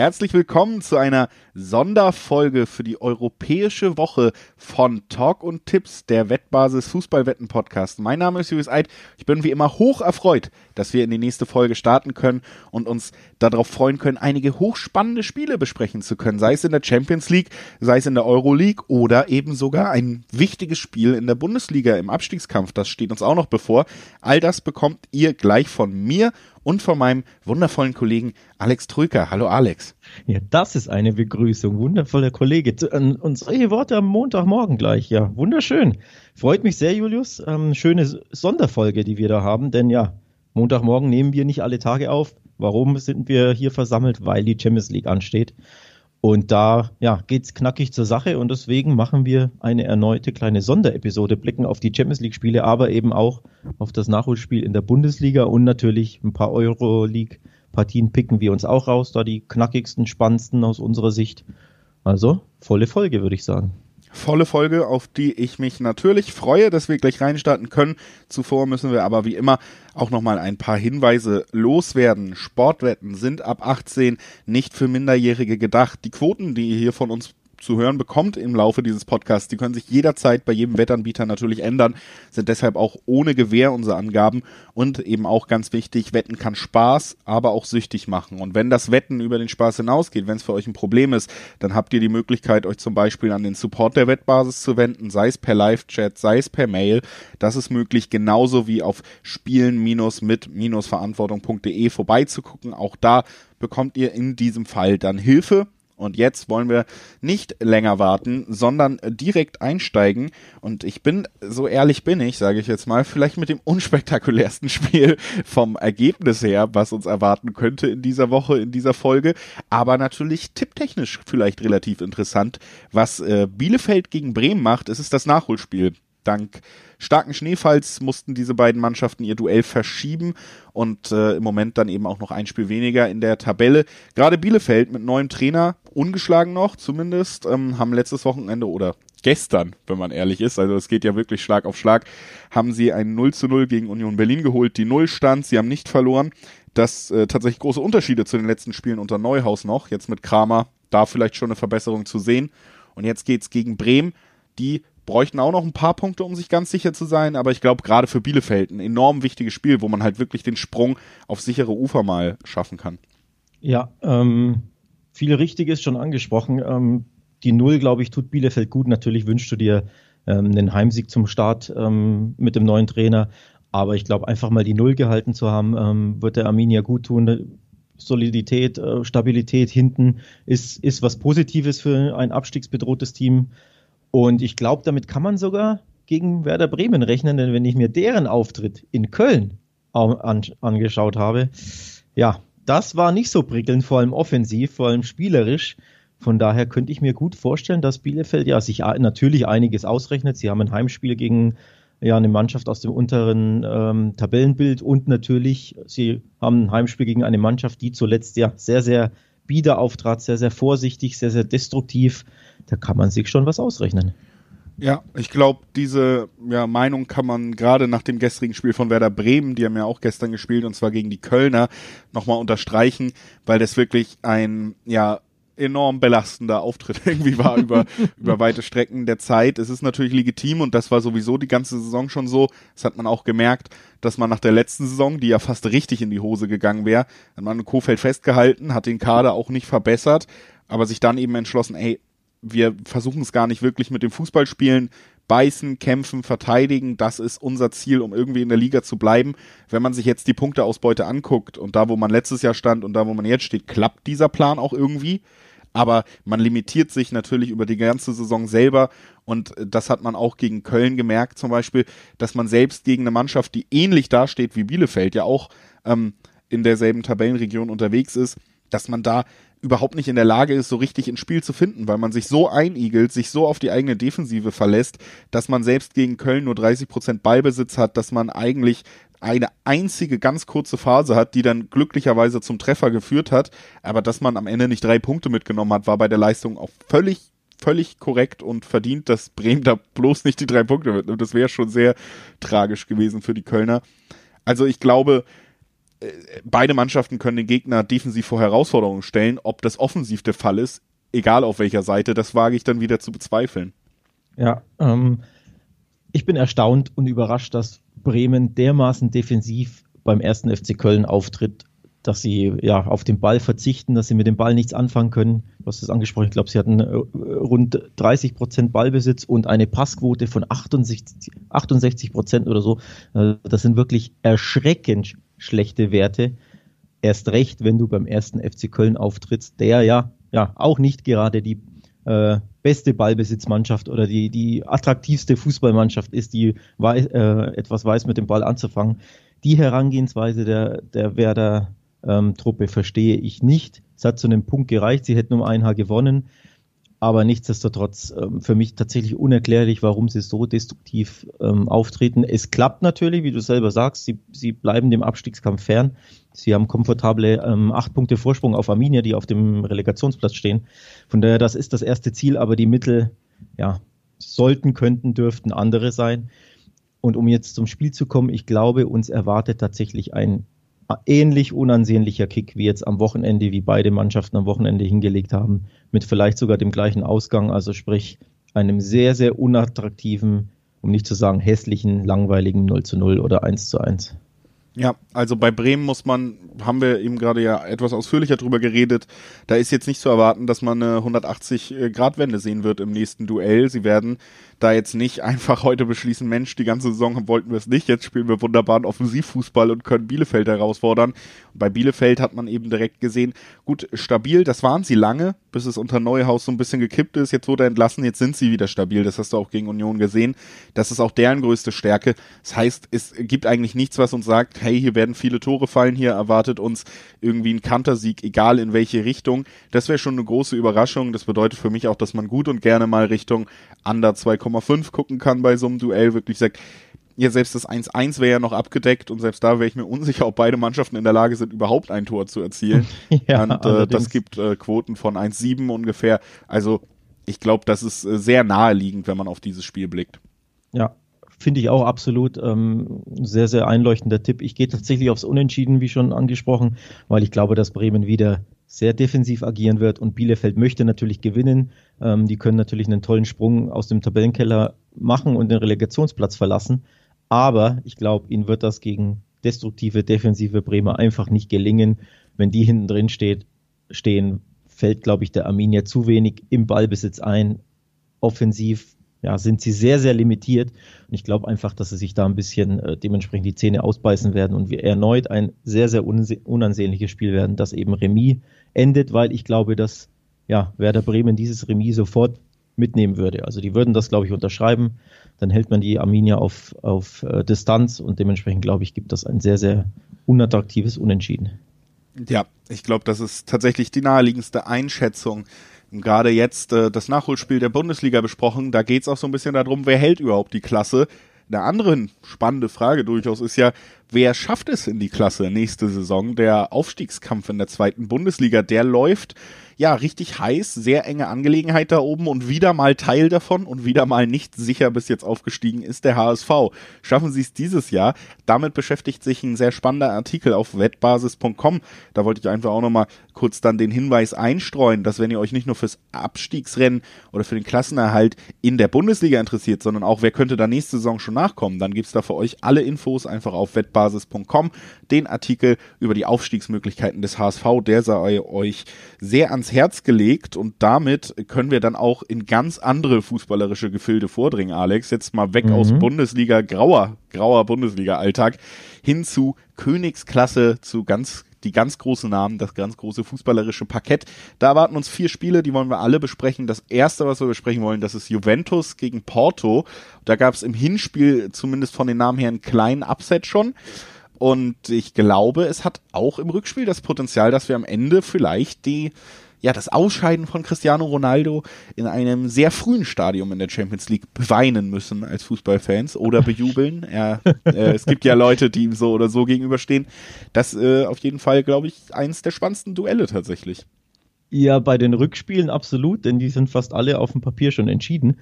Herzlich willkommen zu einer Sonderfolge für die Europäische Woche von Talk und Tipps, der Wettbasis Fußballwetten Podcast. Mein Name ist Julius Eid. Ich bin wie immer hoch erfreut, dass wir in die nächste Folge starten können und uns darauf freuen können, einige hochspannende Spiele besprechen zu können, sei es in der Champions League, sei es in der Euro League oder eben sogar ein wichtiges Spiel in der Bundesliga im Abstiegskampf. Das steht uns auch noch bevor. All das bekommt ihr gleich von mir und von meinem wundervollen Kollegen Alex Trüker. Hallo Alex. Ja, das ist eine Begrüßung. Wundervoller Kollege. Und solche Worte am Montagmorgen gleich. Ja, wunderschön. Freut mich sehr, Julius. Ähm, schöne Sonderfolge, die wir da haben. Denn ja, Montagmorgen nehmen wir nicht alle Tage auf. Warum sind wir hier versammelt? Weil die Champions League ansteht. Und da ja, geht's knackig zur Sache und deswegen machen wir eine erneute kleine Sonderepisode, blicken auf die Champions League Spiele, aber eben auch auf das Nachholspiel in der Bundesliga und natürlich ein paar Euroleague Partien picken wir uns auch raus, da die knackigsten, spannendsten aus unserer Sicht. Also volle Folge, würde ich sagen volle Folge, auf die ich mich natürlich freue, dass wir gleich reinstarten können. Zuvor müssen wir aber wie immer auch nochmal ein paar Hinweise loswerden. Sportwetten sind ab 18 nicht für Minderjährige gedacht. Die Quoten, die ihr hier von uns zu hören bekommt im Laufe dieses Podcasts. Die können sich jederzeit bei jedem Wettanbieter natürlich ändern, sind deshalb auch ohne Gewähr unsere Angaben und eben auch ganz wichtig, Wetten kann Spaß, aber auch süchtig machen. Und wenn das Wetten über den Spaß hinausgeht, wenn es für euch ein Problem ist, dann habt ihr die Möglichkeit, euch zum Beispiel an den Support der Wettbasis zu wenden, sei es per Live-Chat, sei es per Mail. Das ist möglich, genauso wie auf spielen-mit-verantwortung.de vorbeizugucken. Auch da bekommt ihr in diesem Fall dann Hilfe und jetzt wollen wir nicht länger warten, sondern direkt einsteigen. Und ich bin, so ehrlich bin ich, sage ich jetzt mal, vielleicht mit dem unspektakulärsten Spiel vom Ergebnis her, was uns erwarten könnte in dieser Woche, in dieser Folge. Aber natürlich tipptechnisch vielleicht relativ interessant. Was äh, Bielefeld gegen Bremen macht, ist es das Nachholspiel. Dank starken Schneefalls mussten diese beiden Mannschaften ihr Duell verschieben und äh, im Moment dann eben auch noch ein Spiel weniger in der Tabelle. Gerade Bielefeld mit neuem Trainer, ungeschlagen noch zumindest, ähm, haben letztes Wochenende oder gestern, wenn man ehrlich ist, also es geht ja wirklich Schlag auf Schlag, haben sie ein 0 zu 0 gegen Union Berlin geholt, die Null stand, sie haben nicht verloren. Das äh, tatsächlich große Unterschiede zu den letzten Spielen unter Neuhaus noch, jetzt mit Kramer, da vielleicht schon eine Verbesserung zu sehen. Und jetzt geht's gegen Bremen, die bräuchten auch noch ein paar Punkte, um sich ganz sicher zu sein, aber ich glaube gerade für Bielefeld ein enorm wichtiges Spiel, wo man halt wirklich den Sprung auf sichere Ufer mal schaffen kann. Ja, ähm, viel Richtiges schon angesprochen. Ähm, die Null, glaube ich, tut Bielefeld gut. Natürlich wünschst du dir ähm, einen Heimsieg zum Start ähm, mit dem neuen Trainer, aber ich glaube, einfach mal die Null gehalten zu haben, ähm, wird der Arminia gut tun. Solidität, äh, Stabilität hinten ist, ist was Positives für ein abstiegsbedrohtes Team. Und ich glaube, damit kann man sogar gegen Werder Bremen rechnen, denn wenn ich mir deren Auftritt in Köln an, angeschaut habe, ja, das war nicht so prickelnd, vor allem offensiv, vor allem spielerisch. Von daher könnte ich mir gut vorstellen, dass Bielefeld ja sich natürlich einiges ausrechnet. Sie haben ein Heimspiel gegen ja eine Mannschaft aus dem unteren ähm, Tabellenbild und natürlich sie haben ein Heimspiel gegen eine Mannschaft, die zuletzt ja sehr sehr bieder auftrat, sehr sehr vorsichtig, sehr sehr destruktiv da kann man sich schon was ausrechnen. Ja, ich glaube, diese ja, Meinung kann man gerade nach dem gestrigen Spiel von Werder Bremen, die haben ja auch gestern gespielt und zwar gegen die Kölner, nochmal unterstreichen, weil das wirklich ein ja enorm belastender Auftritt irgendwie war über, über weite Strecken der Zeit. Es ist natürlich legitim und das war sowieso die ganze Saison schon so. Das hat man auch gemerkt, dass man nach der letzten Saison, die ja fast richtig in die Hose gegangen wäre, hat man Kofeld festgehalten, hat den Kader auch nicht verbessert, aber sich dann eben entschlossen, ey, wir versuchen es gar nicht wirklich mit dem Fußballspielen. Beißen, kämpfen, verteidigen, das ist unser Ziel, um irgendwie in der Liga zu bleiben. Wenn man sich jetzt die Punkteausbeute anguckt und da, wo man letztes Jahr stand und da, wo man jetzt steht, klappt dieser Plan auch irgendwie. Aber man limitiert sich natürlich über die ganze Saison selber und das hat man auch gegen Köln gemerkt zum Beispiel, dass man selbst gegen eine Mannschaft, die ähnlich dasteht wie Bielefeld, ja auch ähm, in derselben Tabellenregion unterwegs ist, dass man da überhaupt nicht in der Lage ist, so richtig ins Spiel zu finden, weil man sich so einigelt, sich so auf die eigene Defensive verlässt, dass man selbst gegen Köln nur 30 Prozent Ballbesitz hat, dass man eigentlich eine einzige ganz kurze Phase hat, die dann glücklicherweise zum Treffer geführt hat, aber dass man am Ende nicht drei Punkte mitgenommen hat, war bei der Leistung auch völlig völlig korrekt und verdient, dass Bremen da bloß nicht die drei Punkte mitnimmt. Das wäre schon sehr tragisch gewesen für die Kölner. Also ich glaube, beide Mannschaften können den Gegner defensiv vor Herausforderungen stellen. Ob das offensiv der Fall ist, egal auf welcher Seite, das wage ich dann wieder zu bezweifeln. Ja, ähm, ich bin erstaunt und überrascht, dass Bremen dermaßen defensiv beim ersten FC Köln auftritt, dass sie ja auf den Ball verzichten, dass sie mit dem Ball nichts anfangen können. Du hast es angesprochen, ich glaube, sie hatten äh, rund 30 Prozent Ballbesitz und eine Passquote von 68, 68 Prozent oder so. Äh, das sind wirklich erschreckend schlechte Werte. Erst recht, wenn du beim ersten FC Köln auftrittst, der ja, ja auch nicht gerade die äh, beste Ballbesitzmannschaft oder die, die attraktivste Fußballmannschaft ist, die weiß, äh, etwas weiß mit dem Ball anzufangen. Die Herangehensweise der, der Werder ähm, Truppe verstehe ich nicht. Es hat zu einem Punkt gereicht, sie hätten um ein Haar gewonnen, aber nichtsdestotrotz ähm, für mich tatsächlich unerklärlich, warum sie so destruktiv ähm, auftreten. Es klappt natürlich, wie du selber sagst, sie, sie bleiben dem Abstiegskampf fern. Sie haben komfortable ähm, acht Punkte Vorsprung auf Arminia, die auf dem Relegationsplatz stehen. Von daher, das ist das erste Ziel, aber die Mittel, ja, sollten, könnten, dürften andere sein. Und um jetzt zum Spiel zu kommen, ich glaube, uns erwartet tatsächlich ein ähnlich unansehnlicher Kick wie jetzt am Wochenende, wie beide Mannschaften am Wochenende hingelegt haben, mit vielleicht sogar dem gleichen Ausgang, also sprich einem sehr, sehr unattraktiven, um nicht zu sagen hässlichen, langweiligen 0 zu 0 oder 1 zu 1. Ja, also bei Bremen muss man, haben wir eben gerade ja etwas ausführlicher drüber geredet, da ist jetzt nicht zu erwarten, dass man eine 180-Grad-Wende sehen wird im nächsten Duell. Sie werden da jetzt nicht einfach heute beschließen, Mensch, die ganze Saison wollten wir es nicht, jetzt spielen wir wunderbaren Offensivfußball und können Bielefeld herausfordern. Und bei Bielefeld hat man eben direkt gesehen, gut, stabil, das waren sie lange, bis es unter Neuhaus so ein bisschen gekippt ist, jetzt wurde er entlassen, jetzt sind sie wieder stabil, das hast du auch gegen Union gesehen. Das ist auch deren größte Stärke. Das heißt, es gibt eigentlich nichts, was uns sagt, hey, hier werden viele Tore fallen, hier erwartet uns irgendwie ein Kantersieg, egal in welche Richtung. Das wäre schon eine große Überraschung. Das bedeutet für mich auch, dass man gut und gerne mal Richtung Under 2,5 gucken kann bei so einem Duell. Wirklich sagt, ja, selbst das 1-1 wäre ja noch abgedeckt und selbst da wäre ich mir unsicher, ob beide Mannschaften in der Lage sind, überhaupt ein Tor zu erzielen. ja, und äh, das gibt äh, Quoten von 1-7 ungefähr. Also ich glaube, das ist äh, sehr naheliegend, wenn man auf dieses Spiel blickt. Ja, finde ich auch absolut ähm, sehr, sehr einleuchtender Tipp. Ich gehe tatsächlich aufs Unentschieden, wie schon angesprochen, weil ich glaube, dass Bremen wieder sehr defensiv agieren wird und Bielefeld möchte natürlich gewinnen. Ähm, die können natürlich einen tollen Sprung aus dem Tabellenkeller machen und den Relegationsplatz verlassen. Aber ich glaube, ihnen wird das gegen destruktive, defensive Bremer einfach nicht gelingen. Wenn die hinten drin steht, stehen, fällt, glaube ich, der Arminia zu wenig im Ballbesitz ein. Offensiv ja, sind sie sehr, sehr limitiert. Und ich glaube einfach, dass sie sich da ein bisschen äh, dementsprechend die Zähne ausbeißen werden und wir erneut ein sehr, sehr unansehnliches Spiel werden, das eben Remis endet, weil ich glaube, dass ja, Werder Bremen dieses Remis sofort mitnehmen würde. Also die würden das, glaube ich, unterschreiben. Dann hält man die Arminia auf, auf äh, Distanz und dementsprechend, glaube ich, gibt das ein sehr, sehr unattraktives Unentschieden. Ja, ich glaube, das ist tatsächlich die naheliegendste Einschätzung gerade jetzt äh, das Nachholspiel der Bundesliga besprochen. Da geht es auch so ein bisschen darum, wer hält überhaupt die Klasse. Eine andere spannende Frage durchaus ist ja, wer schafft es in die Klasse nächste Saison? Der Aufstiegskampf in der zweiten Bundesliga, der läuft ja, richtig heiß, sehr enge Angelegenheit da oben und wieder mal Teil davon und wieder mal nicht sicher bis jetzt aufgestiegen ist der HSV. Schaffen sie es dieses Jahr? Damit beschäftigt sich ein sehr spannender Artikel auf wettbasis.com. Da wollte ich einfach auch nochmal kurz dann den Hinweis einstreuen, dass wenn ihr euch nicht nur fürs Abstiegsrennen oder für den Klassenerhalt in der Bundesliga interessiert, sondern auch wer könnte da nächste Saison schon nachkommen, dann gibt's da für euch alle Infos einfach auf wettbasis.com. Den Artikel über die Aufstiegsmöglichkeiten des HSV, der sei euch sehr ans Herz gelegt und damit können wir dann auch in ganz andere fußballerische Gefilde vordringen, Alex. Jetzt mal weg mhm. aus Bundesliga, grauer, grauer Bundesliga-Alltag hin zu Königsklasse, zu ganz die ganz großen Namen, das ganz große fußballerische Parkett. Da erwarten uns vier Spiele, die wollen wir alle besprechen. Das erste, was wir besprechen wollen, das ist Juventus gegen Porto. Da gab es im Hinspiel zumindest von den Namen her einen kleinen Upset schon. Und ich glaube, es hat auch im Rückspiel das Potenzial, dass wir am Ende vielleicht die ja, das Ausscheiden von Cristiano Ronaldo in einem sehr frühen Stadium in der Champions League beweinen müssen als Fußballfans oder bejubeln. er, äh, es gibt ja Leute, die ihm so oder so gegenüberstehen. Das äh, auf jeden Fall, glaube ich, eins der spannendsten Duelle tatsächlich. Ja, bei den Rückspielen absolut, denn die sind fast alle auf dem Papier schon entschieden.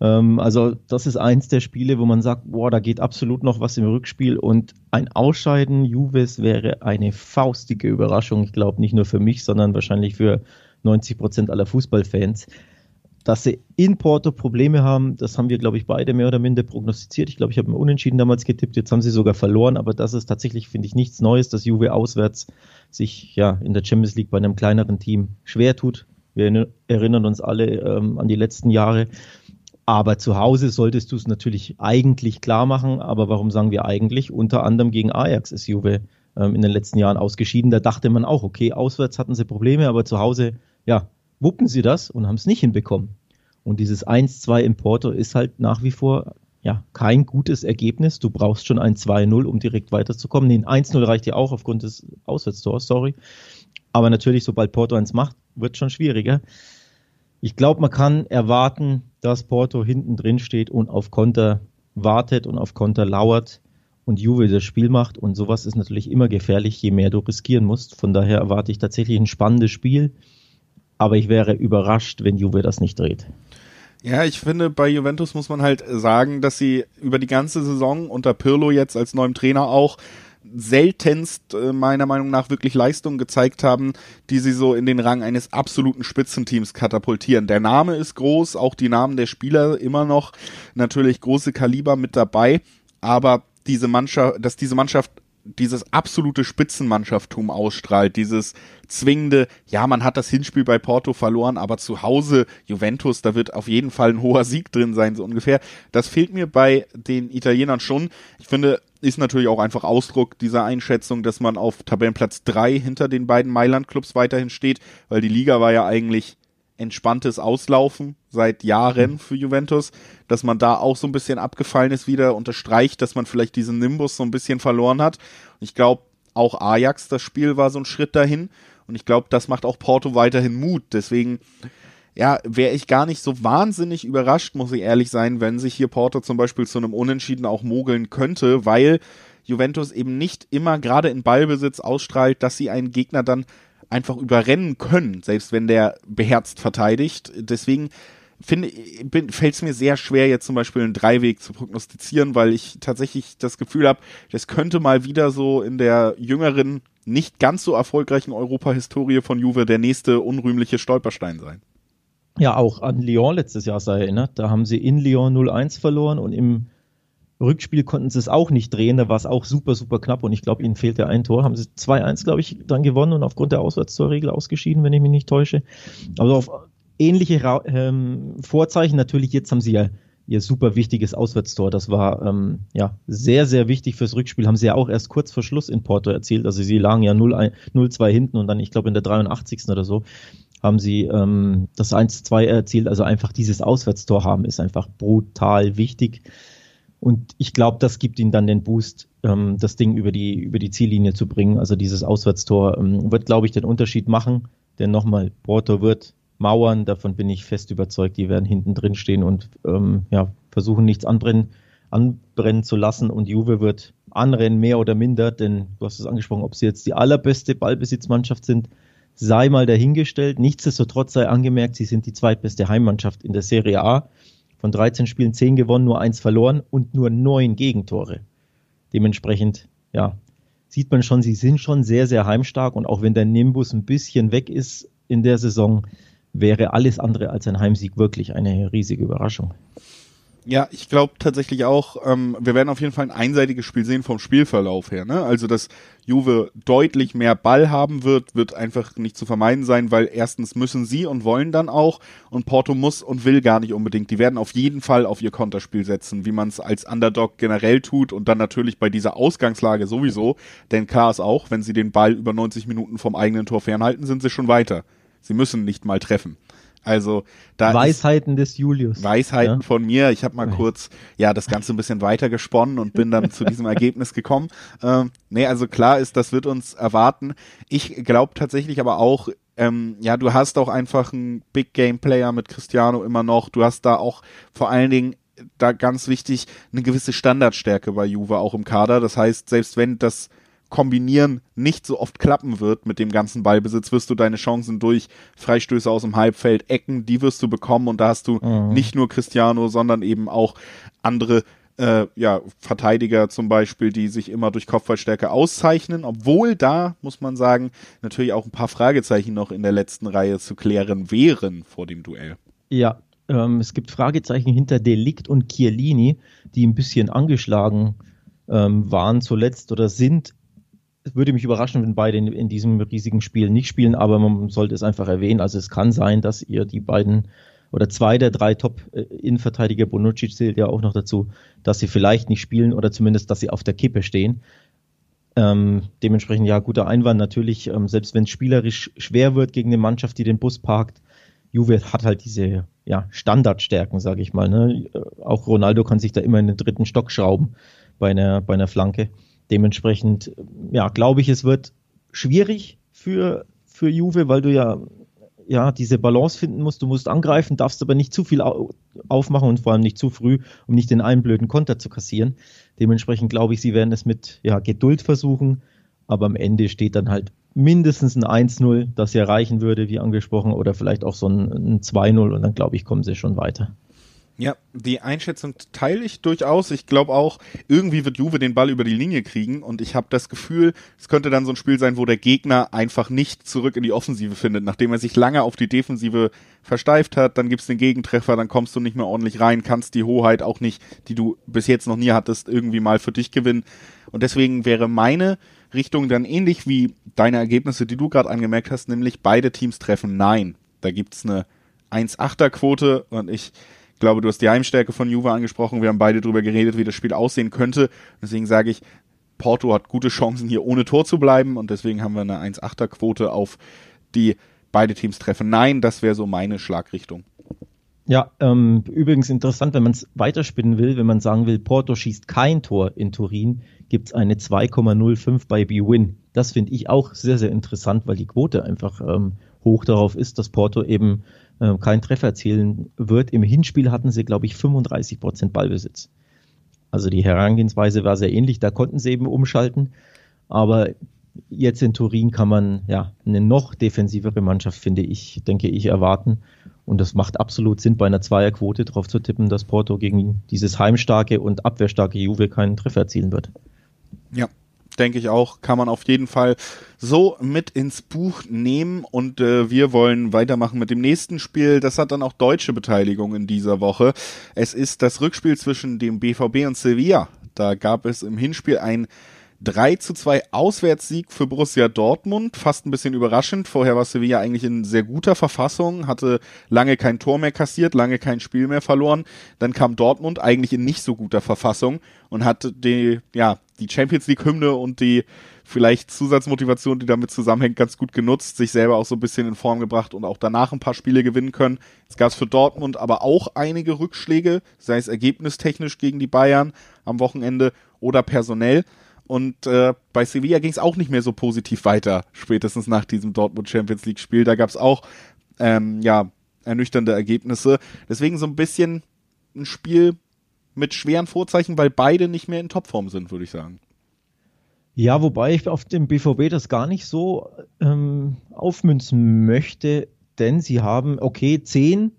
Ähm, also das ist eins der Spiele, wo man sagt, boah, da geht absolut noch was im Rückspiel und ein Ausscheiden Juves wäre eine faustige Überraschung. Ich glaube nicht nur für mich, sondern wahrscheinlich für 90 Prozent aller Fußballfans. Dass sie in Porto Probleme haben, das haben wir, glaube ich, beide mehr oder minder prognostiziert. Ich glaube, ich habe einen Unentschieden damals getippt, jetzt haben sie sogar verloren, aber das ist tatsächlich, finde ich, nichts Neues, dass Juve auswärts sich ja in der Champions League bei einem kleineren Team schwer tut. Wir erinnern uns alle ähm, an die letzten Jahre. Aber zu Hause solltest du es natürlich eigentlich klar machen. Aber warum sagen wir eigentlich? Unter anderem gegen Ajax ist Juve ähm, in den letzten Jahren ausgeschieden. Da dachte man auch, okay, auswärts hatten sie Probleme, aber zu Hause, ja, wuppen sie das und haben es nicht hinbekommen. Und dieses 1-2 im Porto ist halt nach wie vor ja, kein gutes Ergebnis. Du brauchst schon ein 2-0, um direkt weiterzukommen. Nee, ein 1-0 reicht ja auch aufgrund des Auswärtstors, sorry. Aber natürlich, sobald Porto eins macht, wird schon schwieriger. Ich glaube, man kann erwarten, dass Porto hinten drin steht und auf Konter wartet und auf Konter lauert und Juve das Spiel macht. Und sowas ist natürlich immer gefährlich, je mehr du riskieren musst. Von daher erwarte ich tatsächlich ein spannendes Spiel. Aber ich wäre überrascht, wenn Juve das nicht dreht. Ja, ich finde, bei Juventus muss man halt sagen, dass sie über die ganze Saison unter Pirlo jetzt als neuem Trainer auch seltenst äh, meiner Meinung nach wirklich Leistungen gezeigt haben, die sie so in den Rang eines absoluten Spitzenteams katapultieren. Der Name ist groß, auch die Namen der Spieler immer noch natürlich große Kaliber mit dabei, aber diese Mannschaft, dass diese Mannschaft dieses absolute Spitzenmannschaftum ausstrahlt, dieses zwingende, ja, man hat das Hinspiel bei Porto verloren, aber zu Hause Juventus, da wird auf jeden Fall ein hoher Sieg drin sein, so ungefähr. Das fehlt mir bei den Italienern schon. Ich finde, ist natürlich auch einfach Ausdruck dieser Einschätzung, dass man auf Tabellenplatz drei hinter den beiden Mailand-Clubs weiterhin steht, weil die Liga war ja eigentlich entspanntes Auslaufen seit Jahren mhm. für Juventus, dass man da auch so ein bisschen abgefallen ist wieder, unterstreicht, dass man vielleicht diesen Nimbus so ein bisschen verloren hat. Und ich glaube, auch Ajax, das Spiel war so ein Schritt dahin. Und ich glaube, das macht auch Porto weiterhin Mut. Deswegen, ja, wäre ich gar nicht so wahnsinnig überrascht, muss ich ehrlich sein, wenn sich hier Porto zum Beispiel zu einem Unentschieden auch mogeln könnte, weil Juventus eben nicht immer gerade in Ballbesitz ausstrahlt, dass sie einen Gegner dann einfach überrennen können, selbst wenn der beherzt verteidigt. Deswegen fällt es mir sehr schwer, jetzt zum Beispiel einen Dreiweg zu prognostizieren, weil ich tatsächlich das Gefühl habe, das könnte mal wieder so in der jüngeren, nicht ganz so erfolgreichen Europa-Historie von Juve der nächste unrühmliche Stolperstein sein. Ja, auch an Lyon letztes Jahr sei erinnert. Da haben sie in Lyon 0-1 verloren und im Rückspiel konnten sie es auch nicht drehen, da war es auch super, super knapp und ich glaube, ihnen fehlte ein Tor. Haben sie 2-1, glaube ich, dann gewonnen und aufgrund der Auswärtstorregel ausgeschieden, wenn ich mich nicht täusche. Aber auf ähnliche ähm, Vorzeichen, natürlich jetzt haben sie ja ihr super wichtiges Auswärtstor. Das war ähm, ja sehr, sehr wichtig fürs Rückspiel. Haben sie ja auch erst kurz vor Schluss in Porto erzielt. Also sie lagen ja 0-2 hinten und dann, ich glaube, in der 83. oder so haben sie ähm, das 1-2 erzielt. Also einfach dieses Auswärtstor haben ist einfach brutal wichtig. Und ich glaube, das gibt ihnen dann den Boost, ähm, das Ding über die, über die Ziellinie zu bringen. Also dieses Auswärtstor ähm, wird, glaube ich, den Unterschied machen. Denn nochmal, Porto wird mauern, davon bin ich fest überzeugt. Die werden hinten drin stehen und ähm, ja, versuchen nichts anbrennen, anbrennen zu lassen. Und Juve wird anrennen, mehr oder minder, denn du hast es angesprochen, ob sie jetzt die allerbeste Ballbesitzmannschaft sind, sei mal dahingestellt. Nichtsdestotrotz sei angemerkt, sie sind die zweitbeste Heimmannschaft in der Serie A. Von 13 Spielen 10 gewonnen, nur eins verloren und nur neun Gegentore. Dementsprechend, ja, sieht man schon, sie sind schon sehr, sehr heimstark und auch wenn der Nimbus ein bisschen weg ist in der Saison, wäre alles andere als ein Heimsieg wirklich eine riesige Überraschung. Ja, ich glaube tatsächlich auch, ähm, wir werden auf jeden Fall ein einseitiges Spiel sehen vom Spielverlauf her. Ne? Also, dass Juve deutlich mehr Ball haben wird, wird einfach nicht zu vermeiden sein, weil erstens müssen sie und wollen dann auch und Porto muss und will gar nicht unbedingt. Die werden auf jeden Fall auf ihr Konterspiel setzen, wie man es als Underdog generell tut und dann natürlich bei dieser Ausgangslage sowieso. Denn klar ist auch, wenn sie den Ball über 90 Minuten vom eigenen Tor fernhalten, sind sie schon weiter. Sie müssen nicht mal treffen. Also da Weisheiten des Julius. Weisheiten ja? von mir. Ich habe mal kurz ja das Ganze ein bisschen weiter gesponnen und bin dann zu diesem Ergebnis gekommen. Ähm, nee, also klar ist, das wird uns erwarten. Ich glaube tatsächlich aber auch, ähm, ja, du hast auch einfach einen Big Game Player mit Cristiano immer noch. Du hast da auch vor allen Dingen da ganz wichtig eine gewisse Standardstärke bei Juve auch im Kader. Das heißt, selbst wenn das Kombinieren nicht so oft klappen wird mit dem ganzen Ballbesitz, wirst du deine Chancen durch Freistöße aus dem Halbfeld, Ecken, die wirst du bekommen und da hast du mhm. nicht nur Cristiano, sondern eben auch andere äh, ja, Verteidiger zum Beispiel, die sich immer durch Kopfballstärke auszeichnen, obwohl da, muss man sagen, natürlich auch ein paar Fragezeichen noch in der letzten Reihe zu klären wären vor dem Duell. Ja, ähm, es gibt Fragezeichen hinter Delikt und Chiellini, die ein bisschen angeschlagen ähm, waren zuletzt oder sind. Es würde mich überraschen, wenn beide in, in, diesem riesigen Spiel nicht spielen, aber man sollte es einfach erwähnen. Also es kann sein, dass ihr die beiden oder zwei der drei Top-Innenverteidiger, Bonucci zählt ja auch noch dazu, dass sie vielleicht nicht spielen oder zumindest, dass sie auf der Kippe stehen. Ähm, dementsprechend ja, guter Einwand natürlich, ähm, selbst wenn es spielerisch schwer wird gegen eine Mannschaft, die den Bus parkt, Juve hat halt diese ja, Standardstärken, sage ich mal. Ne? Auch Ronaldo kann sich da immer in den dritten Stock schrauben bei einer, bei einer Flanke. Dementsprechend, ja, glaube ich, es wird schwierig für, für Juve, weil du ja ja, diese Balance finden musst. Du musst angreifen, darfst aber nicht zu viel aufmachen und vor allem nicht zu früh, um nicht den einen blöden Konter zu kassieren. Dementsprechend glaube ich, sie werden es mit ja, Geduld versuchen, aber am Ende steht dann halt mindestens ein 1-0, das ja reichen würde, wie angesprochen, oder vielleicht auch so ein, ein 2-0 und dann glaube ich, kommen sie schon weiter. Ja, die Einschätzung teile ich durchaus. Ich glaube auch, irgendwie wird Juve den Ball über die Linie kriegen und ich habe das Gefühl, es könnte dann so ein Spiel sein, wo der Gegner einfach nicht zurück in die Offensive findet, nachdem er sich lange auf die Defensive versteift hat, dann gibt's den Gegentreffer, dann kommst du nicht mehr ordentlich rein, kannst die Hoheit auch nicht, die du bis jetzt noch nie hattest, irgendwie mal für dich gewinnen. Und deswegen wäre meine Richtung dann ähnlich wie deine Ergebnisse, die du gerade angemerkt hast, nämlich beide Teams treffen Nein. Da gibt's eine 1-8er Quote und ich ich glaube, du hast die Heimstärke von Juve angesprochen. Wir haben beide darüber geredet, wie das Spiel aussehen könnte. Deswegen sage ich, Porto hat gute Chancen, hier ohne Tor zu bleiben. Und deswegen haben wir eine 1-8er Quote auf die beide Teams treffen. Nein, das wäre so meine Schlagrichtung. Ja, ähm, übrigens interessant, wenn man es weiterspinnen will, wenn man sagen will, Porto schießt kein Tor in Turin, gibt es eine 2,05 bei B-Win. Das finde ich auch sehr, sehr interessant, weil die Quote einfach ähm, hoch darauf ist, dass Porto eben äh, keinen Treffer erzielen wird. Im Hinspiel hatten sie, glaube ich, 35 Prozent Ballbesitz. Also die Herangehensweise war sehr ähnlich, da konnten sie eben umschalten. Aber jetzt in Turin kann man ja eine noch defensivere Mannschaft, finde ich, denke ich, erwarten. Und das macht absolut Sinn, bei einer Zweierquote darauf zu tippen, dass Porto gegen dieses heimstarke und abwehrstarke Juve keinen Treffer erzielen wird. Ja, denke ich auch, kann man auf jeden Fall so mit ins Buch nehmen. Und äh, wir wollen weitermachen mit dem nächsten Spiel. Das hat dann auch deutsche Beteiligung in dieser Woche. Es ist das Rückspiel zwischen dem BVB und Sevilla. Da gab es im Hinspiel ein 3 zu 2 Auswärtssieg für Borussia Dortmund. Fast ein bisschen überraschend. Vorher war Sevilla eigentlich in sehr guter Verfassung, hatte lange kein Tor mehr kassiert, lange kein Spiel mehr verloren. Dann kam Dortmund eigentlich in nicht so guter Verfassung und hat die, ja, die Champions League Hymne und die vielleicht Zusatzmotivation, die damit zusammenhängt, ganz gut genutzt, sich selber auch so ein bisschen in Form gebracht und auch danach ein paar Spiele gewinnen können. Es gab für Dortmund aber auch einige Rückschläge, sei es ergebnistechnisch gegen die Bayern am Wochenende oder personell. Und äh, bei Sevilla ging es auch nicht mehr so positiv weiter, spätestens nach diesem Dortmund Champions League Spiel. Da gab es auch ähm, ja ernüchternde Ergebnisse. Deswegen so ein bisschen ein Spiel mit schweren Vorzeichen, weil beide nicht mehr in Topform sind, würde ich sagen. Ja, wobei ich auf dem BVB das gar nicht so ähm, aufmünzen möchte, denn sie haben, okay, zehn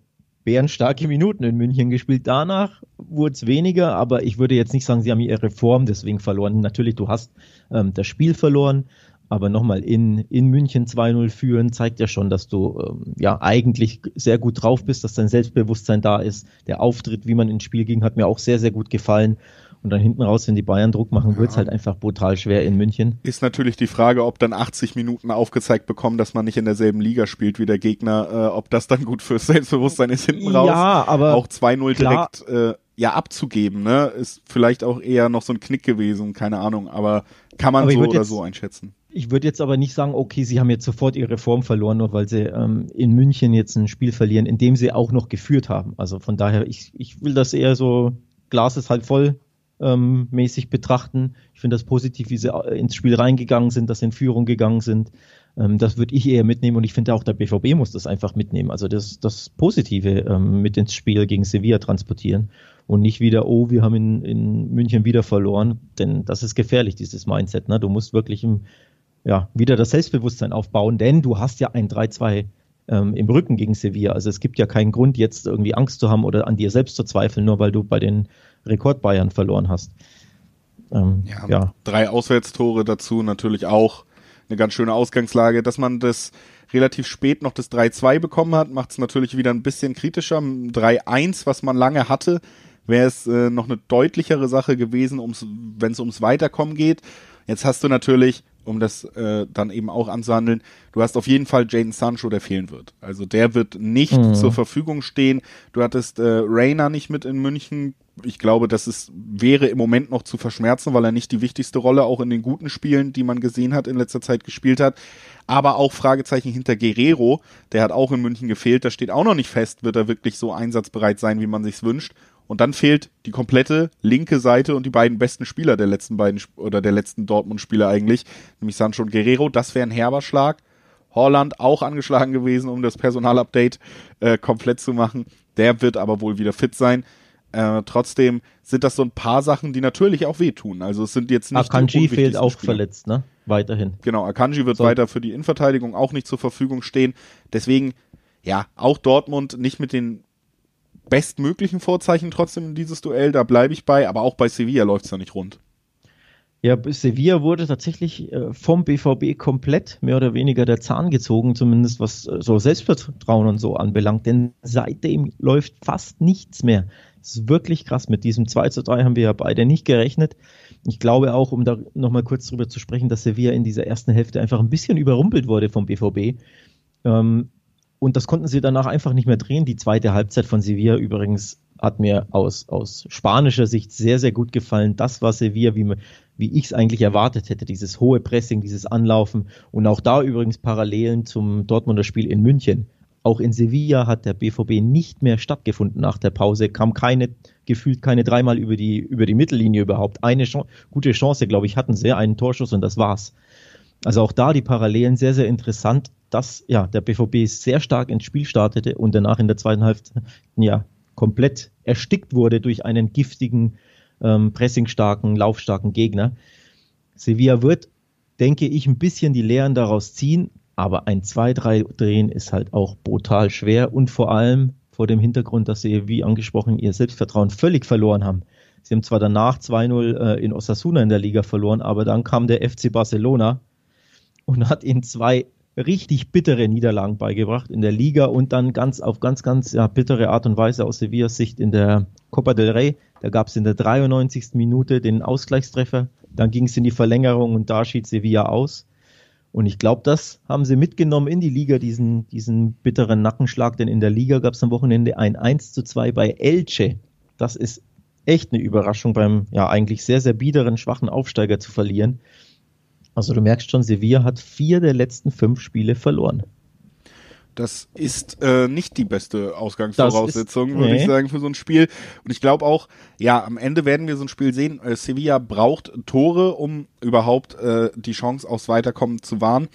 bärenstarke Minuten in München gespielt. Danach wurde es weniger, aber ich würde jetzt nicht sagen, sie haben ihre Form deswegen verloren. Natürlich, du hast ähm, das Spiel verloren, aber nochmal in, in München 2-0 führen, zeigt ja schon, dass du ähm, ja eigentlich sehr gut drauf bist, dass dein Selbstbewusstsein da ist. Der Auftritt, wie man ins Spiel ging, hat mir auch sehr, sehr gut gefallen. Und dann hinten raus, wenn die Bayern Druck machen, ja. wird es halt einfach brutal schwer in München. Ist natürlich die Frage, ob dann 80 Minuten aufgezeigt bekommen, dass man nicht in derselben Liga spielt wie der Gegner, äh, ob das dann gut fürs Selbstbewusstsein ist hinten raus. Ja, aber auch 2-0 direkt äh, ja abzugeben, ne? Ist vielleicht auch eher noch so ein Knick gewesen, keine Ahnung, aber kann man so oder jetzt, so einschätzen. Ich würde jetzt aber nicht sagen, okay, sie haben jetzt sofort ihre Form verloren, nur weil sie ähm, in München jetzt ein Spiel verlieren, in dem sie auch noch geführt haben. Also von daher, ich, ich will das eher so, Glas ist halt voll, ähm, mäßig betrachten. Ich finde das positiv, wie sie äh, ins Spiel reingegangen sind, dass sie in Führung gegangen sind. Ähm, das würde ich eher mitnehmen und ich finde auch der BVB muss das einfach mitnehmen. Also das, das Positive ähm, mit ins Spiel gegen Sevilla transportieren. und nicht wieder, oh, wir haben in, in München wieder verloren, denn das ist gefährlich, dieses Mindset. Ne? Du musst wirklich im, ja, wieder das Selbstbewusstsein aufbauen, denn du hast ja ein 3-2 ähm, im Rücken gegen Sevilla. Also es gibt ja keinen Grund, jetzt irgendwie Angst zu haben oder an dir selbst zu zweifeln, nur weil du bei den Rekord-Bayern verloren hast. Ähm, ja, ja, drei Auswärtstore dazu natürlich auch eine ganz schöne Ausgangslage. Dass man das relativ spät noch das 3-2 bekommen hat, macht es natürlich wieder ein bisschen kritischer. 3-1, was man lange hatte, wäre es äh, noch eine deutlichere Sache gewesen, wenn es ums Weiterkommen geht. Jetzt hast du natürlich um das äh, dann eben auch anzuhandeln. Du hast auf jeden Fall Jaden Sancho, der fehlen wird. Also der wird nicht mhm. zur Verfügung stehen. Du hattest äh, Rainer nicht mit in München. Ich glaube, das ist, wäre im Moment noch zu verschmerzen, weil er nicht die wichtigste Rolle auch in den guten Spielen, die man gesehen hat, in letzter Zeit gespielt hat. Aber auch Fragezeichen hinter Guerrero, der hat auch in München gefehlt. Da steht auch noch nicht fest, wird er wirklich so einsatzbereit sein, wie man sich's wünscht. Und dann fehlt die komplette linke Seite und die beiden besten Spieler der letzten beiden oder der letzten Dortmund-Spieler eigentlich, nämlich Sancho und Guerrero. Das wäre ein herber Schlag. Holland auch angeschlagen gewesen, um das Personalupdate äh, komplett zu machen. Der wird aber wohl wieder fit sein. Äh, trotzdem sind das so ein paar Sachen, die natürlich auch wehtun. Also es sind jetzt nicht Akanji fehlt auch Spieler. verletzt, ne? Weiterhin. Genau, Akanji wird so. weiter für die Innenverteidigung auch nicht zur Verfügung stehen. Deswegen, ja, auch Dortmund nicht mit den bestmöglichen Vorzeichen trotzdem in dieses Duell, da bleibe ich bei, aber auch bei Sevilla läuft es ja nicht rund. Ja, Sevilla wurde tatsächlich äh, vom BVB komplett mehr oder weniger der Zahn gezogen, zumindest was äh, so Selbstvertrauen und so anbelangt, denn seitdem läuft fast nichts mehr. Ist wirklich krass. Mit diesem 2 zu 3 haben wir ja beide nicht gerechnet. Ich glaube auch, um da nochmal kurz drüber zu sprechen, dass Sevilla in dieser ersten Hälfte einfach ein bisschen überrumpelt wurde vom BVB. Ähm, und das konnten sie danach einfach nicht mehr drehen. Die zweite Halbzeit von Sevilla übrigens hat mir aus, aus spanischer Sicht sehr, sehr gut gefallen. Das war Sevilla, wie, wie ich es eigentlich erwartet hätte. Dieses hohe Pressing, dieses Anlaufen. Und auch da übrigens Parallelen zum Dortmunder Spiel in München. Auch in Sevilla hat der BVB nicht mehr stattgefunden nach der Pause, kam keine, gefühlt keine dreimal über die, über die Mittellinie überhaupt. Eine Chance, gute Chance, glaube ich, hatten sie, einen Torschuss und das war's. Also auch da die Parallelen sehr, sehr interessant, dass ja der BVB sehr stark ins Spiel startete und danach in der zweiten Hälfte ja komplett erstickt wurde durch einen giftigen, ähm, pressingstarken, laufstarken Gegner. Sevilla wird, denke ich, ein bisschen die Lehren daraus ziehen, aber ein 2-3 drehen ist halt auch brutal schwer und vor allem vor dem Hintergrund, dass sie, wie angesprochen, ihr Selbstvertrauen völlig verloren haben. Sie haben zwar danach 2-0 äh, in Osasuna in der Liga verloren, aber dann kam der FC Barcelona und hat ihnen zwei richtig bittere Niederlagen beigebracht in der Liga und dann ganz auf ganz, ganz ja, bittere Art und Weise aus Sevillas Sicht in der Copa del Rey. Da gab es in der 93. Minute den Ausgleichstreffer, dann ging es in die Verlängerung und da schied Sevilla aus. Und ich glaube, das haben sie mitgenommen in die Liga, diesen, diesen bitteren Nackenschlag, denn in der Liga gab es am Wochenende ein 1 zu 2 bei Elche. Das ist echt eine Überraschung beim ja eigentlich sehr, sehr biederen, schwachen Aufsteiger zu verlieren. Also du merkst schon, Sevilla hat vier der letzten fünf Spiele verloren. Das ist äh, nicht die beste Ausgangsvoraussetzung, ist, würde nee. ich sagen, für so ein Spiel. Und ich glaube auch, ja, am Ende werden wir so ein Spiel sehen. Äh, Sevilla braucht Tore, um überhaupt äh, die Chance aufs Weiterkommen zu wahren.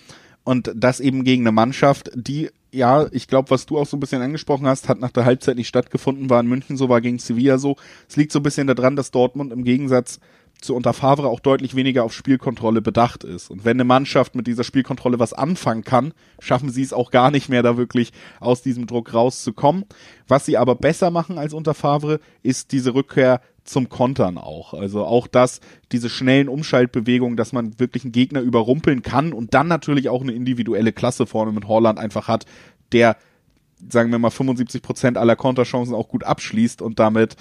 Und das eben gegen eine Mannschaft, die, ja, ich glaube, was du auch so ein bisschen angesprochen hast, hat nach der Halbzeit nicht stattgefunden, war in München so, war gegen Sevilla so. Es liegt so ein bisschen daran, dass Dortmund im Gegensatz zu unter Favre auch deutlich weniger auf Spielkontrolle bedacht ist. Und wenn eine Mannschaft mit dieser Spielkontrolle was anfangen kann, schaffen sie es auch gar nicht mehr, da wirklich aus diesem Druck rauszukommen. Was sie aber besser machen als unter Favre, ist diese Rückkehr zum Kontern auch. Also auch das, diese schnellen Umschaltbewegungen, dass man wirklich einen Gegner überrumpeln kann und dann natürlich auch eine individuelle Klasse vorne mit Holland einfach hat, der sagen wir mal 75 Prozent aller Konterchancen auch gut abschließt und damit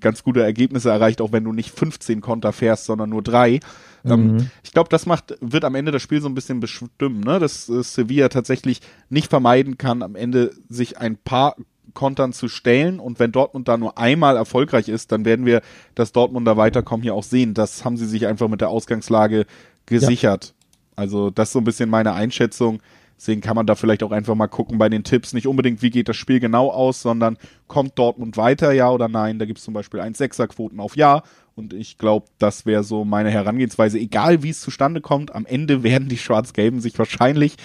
ganz gute Ergebnisse erreicht, auch wenn du nicht 15 Konter fährst, sondern nur drei. Ähm, mhm. Ähm, ich glaube, das macht, wird am Ende das Spiel so ein bisschen bestimmen, ne? dass äh, Sevilla tatsächlich nicht vermeiden kann, am Ende sich ein paar Kontern zu stellen und wenn Dortmund da nur einmal erfolgreich ist, dann werden wir das Dortmunder Weiterkommen hier auch sehen. Das haben sie sich einfach mit der Ausgangslage gesichert. Ja. Also das ist so ein bisschen meine Einschätzung. Deswegen kann man da vielleicht auch einfach mal gucken bei den Tipps. Nicht unbedingt, wie geht das Spiel genau aus, sondern kommt Dortmund weiter, ja oder nein. Da gibt es zum Beispiel 1,6er-Quoten auf Ja. Und ich glaube, das wäre so meine Herangehensweise. Egal wie es zustande kommt, am Ende werden die Schwarz-Gelben sich wahrscheinlich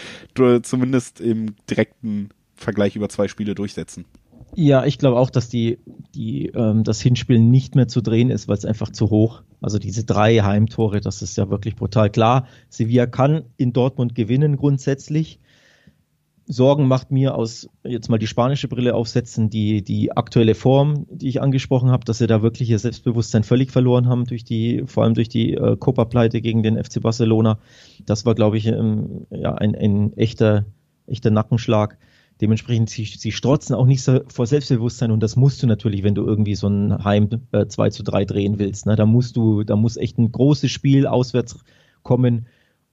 zumindest im direkten Vergleich über zwei Spiele durchsetzen. Ja, ich glaube auch, dass die, die, ähm, das Hinspiel nicht mehr zu drehen ist, weil es einfach zu hoch. Also diese drei Heimtore, das ist ja wirklich brutal. Klar, Sevilla kann in Dortmund gewinnen grundsätzlich. Sorgen macht mir aus, jetzt mal die spanische Brille aufsetzen, die, die aktuelle Form, die ich angesprochen habe, dass sie da wirklich ihr Selbstbewusstsein völlig verloren haben durch die, vor allem durch die äh, Copa-Pleite gegen den FC Barcelona. Das war, glaube ich, ähm, ja, ein, ein echter, echter Nackenschlag. Dementsprechend, sie, sie strotzen auch nicht so vor Selbstbewusstsein und das musst du natürlich, wenn du irgendwie so ein Heim äh, 2 zu 3 drehen willst. Ne? Da musst du, da muss echt ein großes Spiel auswärts kommen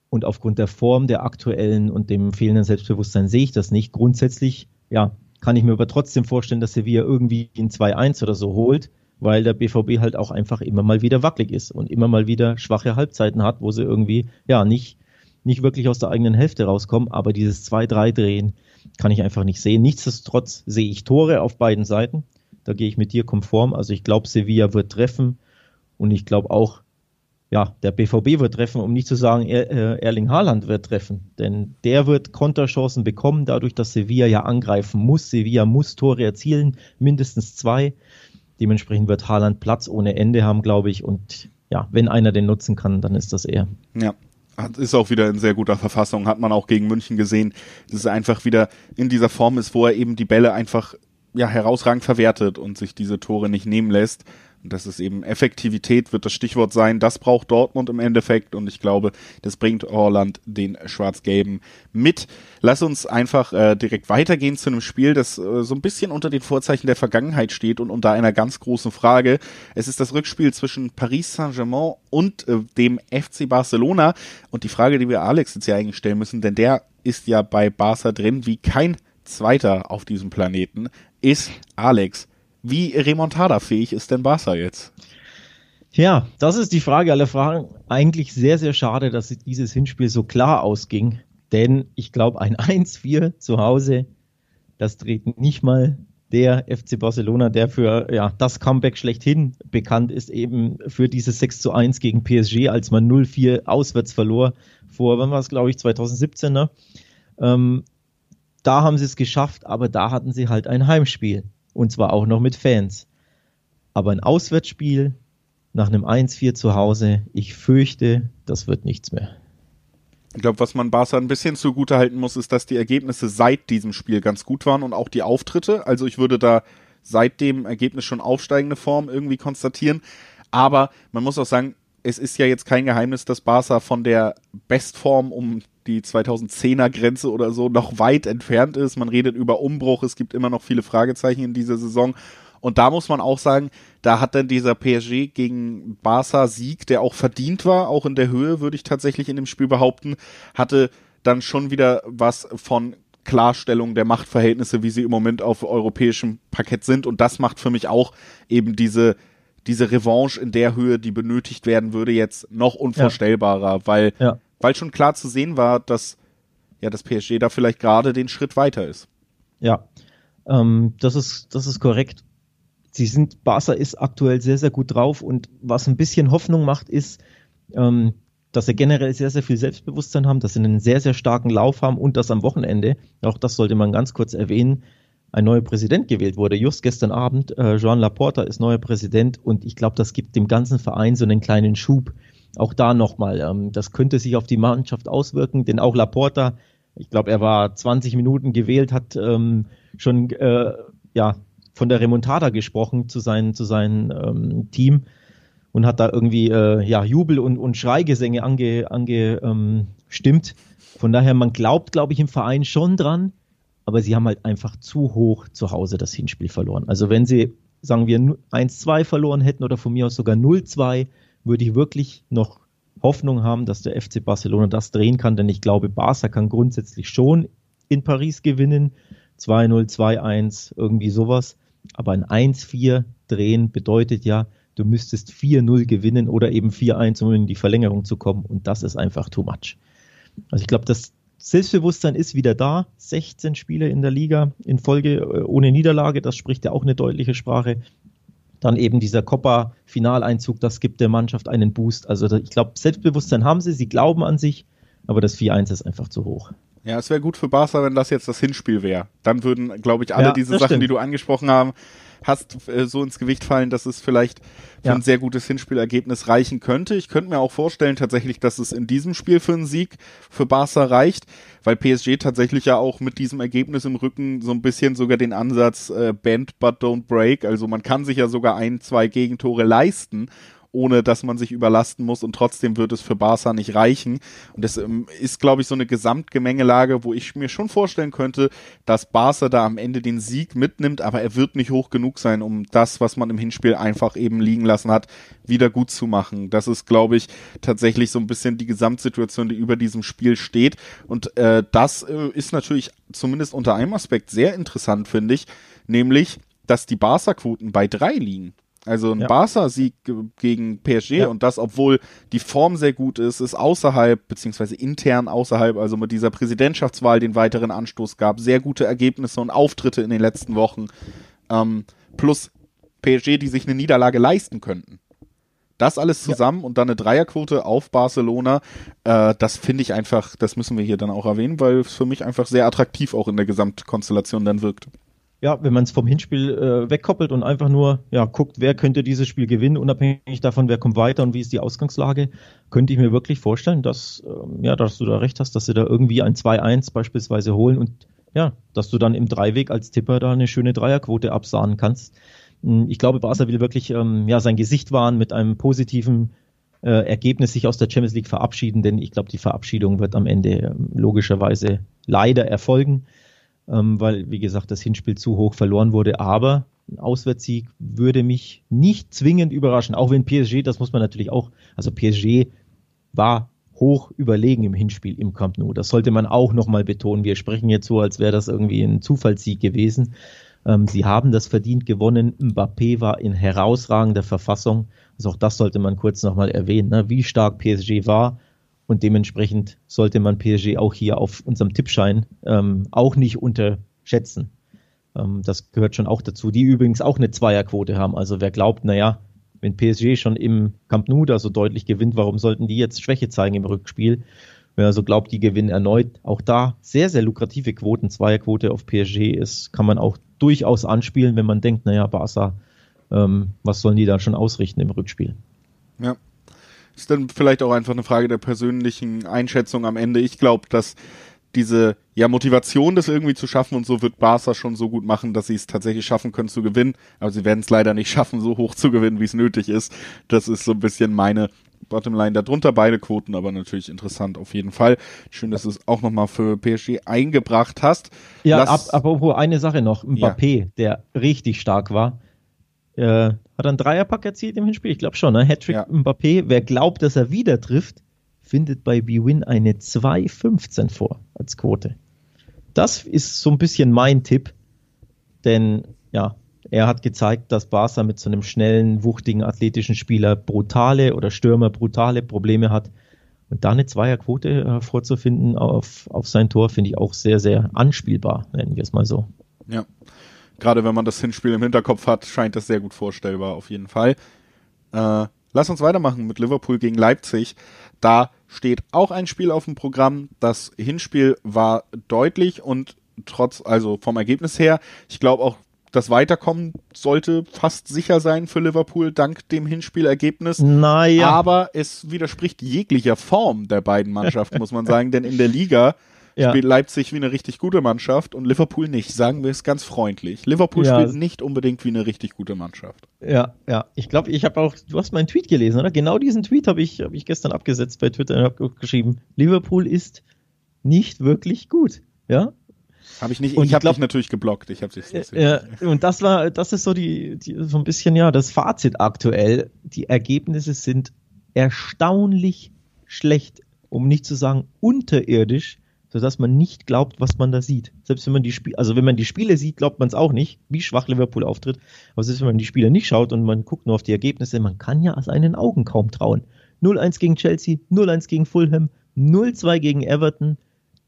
und aufgrund der Form der aktuellen und dem fehlenden Selbstbewusstsein sehe ich das nicht. Grundsätzlich, ja, kann ich mir aber trotzdem vorstellen, dass Sevilla irgendwie in 2-1 oder so holt, weil der BVB halt auch einfach immer mal wieder wackelig ist und immer mal wieder schwache Halbzeiten hat, wo sie irgendwie, ja, nicht, nicht wirklich aus der eigenen Hälfte rauskommen, aber dieses 2-3 drehen kann ich einfach nicht sehen. Nichtsdestotrotz sehe ich Tore auf beiden Seiten. Da gehe ich mit dir konform. Also ich glaube, Sevilla wird treffen und ich glaube auch, ja, der BVB wird treffen, um nicht zu sagen, er, äh, Erling Haaland wird treffen. Denn der wird Konterchancen bekommen, dadurch, dass Sevilla ja angreifen muss. Sevilla muss Tore erzielen, mindestens zwei. Dementsprechend wird Haaland Platz ohne Ende haben, glaube ich. Und ja, wenn einer den nutzen kann, dann ist das er. Ja, ist auch wieder in sehr guter Verfassung, hat man auch gegen München gesehen, dass es einfach wieder in dieser Form ist, wo er eben die Bälle einfach ja herausragend verwertet und sich diese Tore nicht nehmen lässt. Und das ist eben Effektivität wird das Stichwort sein. Das braucht Dortmund im Endeffekt und ich glaube, das bringt Orland den Schwarz-Gelben mit. Lass uns einfach äh, direkt weitergehen zu einem Spiel, das äh, so ein bisschen unter den Vorzeichen der Vergangenheit steht und unter einer ganz großen Frage. Es ist das Rückspiel zwischen Paris Saint-Germain und äh, dem FC Barcelona und die Frage, die wir Alex jetzt ja eigentlich stellen müssen, denn der ist ja bei Barca drin wie kein Zweiter auf diesem Planeten, ist Alex wie remontada-fähig ist denn Barca jetzt? Ja, das ist die Frage aller Fragen. Eigentlich sehr, sehr schade, dass dieses Hinspiel so klar ausging. Denn ich glaube, ein 1-4 zu Hause, das dreht nicht mal der FC Barcelona, der für ja, das Comeback schlechthin bekannt ist, eben für dieses 6 zu 1 gegen PSG, als man 0-4 auswärts verlor, vor, wann war es, glaube ich, 2017, ne? Ähm, da haben sie es geschafft, aber da hatten sie halt ein Heimspiel. Und zwar auch noch mit Fans. Aber ein Auswärtsspiel nach einem 1-4 zu Hause, ich fürchte, das wird nichts mehr. Ich glaube, was man Barca ein bisschen zugute halten muss, ist, dass die Ergebnisse seit diesem Spiel ganz gut waren und auch die Auftritte. Also ich würde da seit dem Ergebnis schon aufsteigende Form irgendwie konstatieren. Aber man muss auch sagen, es ist ja jetzt kein Geheimnis, dass Barca von der Bestform um die 2010er Grenze oder so noch weit entfernt ist. Man redet über Umbruch, es gibt immer noch viele Fragezeichen in dieser Saison. Und da muss man auch sagen, da hat dann dieser PSG gegen Barca Sieg, der auch verdient war, auch in der Höhe, würde ich tatsächlich in dem Spiel behaupten, hatte dann schon wieder was von Klarstellung der Machtverhältnisse, wie sie im Moment auf europäischem Parkett sind. Und das macht für mich auch eben diese, diese Revanche in der Höhe, die benötigt werden würde, jetzt noch unvorstellbarer, ja. weil ja weil schon klar zu sehen war, dass ja das PSG da vielleicht gerade den Schritt weiter ist. Ja, ähm, das ist das ist korrekt. Sie sind Barca ist aktuell sehr sehr gut drauf und was ein bisschen Hoffnung macht ist, ähm, dass sie generell sehr sehr viel Selbstbewusstsein haben, dass sie einen sehr sehr starken Lauf haben und dass am Wochenende, auch das sollte man ganz kurz erwähnen, ein neuer Präsident gewählt wurde. Just gestern Abend, äh, Joan Laporta ist neuer Präsident und ich glaube, das gibt dem ganzen Verein so einen kleinen Schub auch da nochmal, ähm, das könnte sich auf die Mannschaft auswirken, denn auch Laporta, ich glaube, er war 20 Minuten gewählt, hat ähm, schon äh, ja von der Remontada gesprochen zu seinem zu seinem ähm, Team und hat da irgendwie äh, ja Jubel und, und Schreigesänge ange, angestimmt. Von daher, man glaubt, glaube ich, im Verein schon dran, aber sie haben halt einfach zu hoch zu Hause das Hinspiel verloren. Also wenn sie, sagen wir, 1-2 verloren hätten oder von mir aus sogar 0-2, würde ich wirklich noch Hoffnung haben, dass der FC Barcelona das drehen kann, denn ich glaube, Barca kann grundsätzlich schon in Paris gewinnen. 2-0, 2-1, irgendwie sowas. Aber ein 1-4 drehen bedeutet ja, du müsstest 4-0 gewinnen oder eben 4-1, um in die Verlängerung zu kommen. Und das ist einfach too much. Also ich glaube, das Selbstbewusstsein ist wieder da. 16 Spiele in der Liga in Folge äh, ohne Niederlage. Das spricht ja auch eine deutliche Sprache. Dann eben dieser Copa-Finaleinzug, das gibt der Mannschaft einen Boost. Also ich glaube, Selbstbewusstsein haben sie, sie glauben an sich, aber das 4-1 ist einfach zu hoch. Ja, es wäre gut für Barca, wenn das jetzt das Hinspiel wäre. Dann würden, glaube ich, alle Ja, diese Sachen, stimmt. die du angesprochen haben, hast äh, so ins Gewicht fallen, dass es vielleicht für Ja. ein sehr gutes Hinspielergebnis reichen könnte. Ich könnte mir auch vorstellen tatsächlich, dass es in diesem Spiel für einen Sieg für Barca reicht, weil PSG tatsächlich ja auch mit diesem Ergebnis im Rücken so ein bisschen sogar den Ansatz äh, bend but don't break. Also man kann sich ja sogar ein, zwei Gegentore leisten ohne dass man sich überlasten muss und trotzdem wird es für Barca nicht reichen. Und das ähm, ist, glaube ich, so eine Gesamtgemengelage, wo ich mir schon vorstellen könnte, dass Barca da am Ende den Sieg mitnimmt, aber er wird nicht hoch genug sein, um das, was man im Hinspiel einfach eben liegen lassen hat, wieder gut zu machen. Das ist, glaube ich, tatsächlich so ein bisschen die Gesamtsituation, die über diesem Spiel steht. Und äh, das äh, ist natürlich zumindest unter einem Aspekt sehr interessant, finde ich, nämlich, dass die Barca-Quoten bei drei liegen. Also ein Ja. Barca-Sieg ge- gegen PSG Ja. und das, obwohl die Form sehr gut ist, ist außerhalb, beziehungsweise intern außerhalb, also mit dieser Präsidentschaftswahl den weiteren Anstoß gab, sehr gute Ergebnisse und Auftritte in den letzten Wochen, ähm, plus PSG, die sich eine Niederlage leisten könnten. Das alles zusammen und dann eine Dreierquote auf Barcelona, äh, das finde ich einfach, das müssen wir hier dann auch erwähnen, weil es für mich einfach sehr attraktiv auch in der Gesamtkonstellation dann wirkt. Ja, wenn man es vom Hinspiel äh, wegkoppelt und einfach nur ja, guckt, wer könnte dieses Spiel gewinnen, unabhängig davon, wer kommt weiter und wie ist die Ausgangslage, könnte ich mir wirklich vorstellen, dass, ähm, ja, dass du da recht hast, dass sie da irgendwie ein 2-1 beispielsweise holen und ja, dass du dann im Dreiweg als Tipper da eine schöne Dreierquote absahnen kannst. Hm, Ich glaube, Barca will wirklich ähm, ja, sein Gesicht wahren mit einem positiven äh, Ergebnis sich aus der Champions League verabschieden, denn ich glaube, die Verabschiedung wird am Ende ähm, logischerweise leider erfolgen ähm, weil, wie gesagt, das Hinspiel zu hoch verloren wurde. Aber ein Auswärtssieg würde mich nicht zwingend überraschen, auch wenn PSG, das muss man natürlich auch, also PSG war hoch überlegen im Hinspiel im Camp Nou. Das sollte man auch nochmal betonen. Wir sprechen jetzt so, als wäre das irgendwie ein Zufallssieg gewesen. Ähm, sie haben das verdient gewonnen. Mbappé war in herausragender Verfassung. Also auch das sollte man kurz nochmal erwähnen, ne? wie stark PSG war. Und dementsprechend sollte man PSG auch hier auf unserem Tippschein ähm, auch nicht unterschätzen. Ähm, das gehört schon auch dazu. Die übrigens auch eine Zweierquote haben. Also wer glaubt, naja, wenn PSG schon im Camp Nou da so deutlich gewinnt, warum sollten die jetzt Schwäche zeigen im Rückspiel? Wer also glaubt, die gewinnen erneut, auch da sehr, sehr lukrative Quoten. Zweierquote auf PSG ist, kann man auch durchaus anspielen, wenn man denkt, naja, Barca, ähm, was sollen die da schon ausrichten im Rückspiel? Ja. Ist dann vielleicht auch einfach eine Frage der persönlichen Einschätzung am Ende. Ich glaube, dass diese ja Motivation, das irgendwie zu schaffen und so wird Barca schon so gut machen, dass sie es tatsächlich schaffen können zu gewinnen. Aber sie werden es leider nicht schaffen, so hoch zu gewinnen, wie es nötig ist. Das ist so ein bisschen meine Bottomline darunter. Beide Quoten, aber natürlich interessant auf jeden Fall. Schön, dass du es auch nochmal für PSG eingebracht hast. Ja, Lass- apropos eine Sache noch. Mbappé, der richtig stark war, äh, hat er einen Dreierpack erzielt im Hinspiel? Ich glaube schon, ne? Hattrick Ja. Mbappé. Wer glaubt, dass er wieder trifft, findet bei BWin eine 2,15 vor als Quote. Das ist so ein bisschen mein Tipp, denn ja, er hat gezeigt, dass Barca mit so einem schnellen, wuchtigen, athletischen Spieler brutale oder Stürmer brutale Probleme hat. Und da eine Zweierquote vorzufinden auf, auf sein Tor, finde ich auch sehr, sehr anspielbar, nennen wir es mal so. Ja. Gerade wenn man das Hinspiel im Hinterkopf hat, scheint das sehr gut vorstellbar, auf jeden Fall. Äh, lass uns weitermachen mit Liverpool gegen Leipzig. Da steht auch ein Spiel auf dem Programm. Das Hinspiel war deutlich und trotz, also vom Ergebnis her, ich glaube auch, das Weiterkommen sollte fast sicher sein für Liverpool dank dem Hinspielergebnis. Naja, Aber es widerspricht jeglicher Form der beiden Mannschaften, muss man sagen, denn in der Liga Ja. spielt Leipzig wie eine richtig gute Mannschaft und Liverpool nicht, sagen wir es ganz freundlich. Liverpool Ja. spielt nicht unbedingt wie eine richtig gute Mannschaft. ja, ja. Ich glaube, ich habe auch, du hast meinen Tweet gelesen, oder? Genau diesen Tweet habe ich, hab ich gestern abgesetzt bei Twitter und habe geschrieben, Liverpool ist nicht wirklich gut. Ja, Habe ich nicht, Und ich ich habe dich natürlich geblockt. Ich habe dich Ja, und das war, das ist so die, die, so ein bisschen ja das Fazit aktuell. Die Ergebnisse sind erstaunlich schlecht, um nicht zu sagen unterirdisch, sodass man nicht glaubt, was man da sieht. Selbst wenn man die Spiele, also wenn man die Spiele sieht, glaubt man es auch nicht, wie schwach Liverpool auftritt. Aber selbst wenn man die Spiele nicht schaut und man guckt nur auf die Ergebnisse, man kann ja seinen Augen kaum trauen. 0-1 gegen Chelsea, 0-1 gegen Fulham, 0-2 gegen Everton,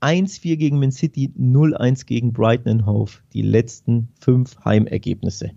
1-4 gegen Man City, 0-1 gegen Brighton Hove. Die letzten fünf Heimergebnisse.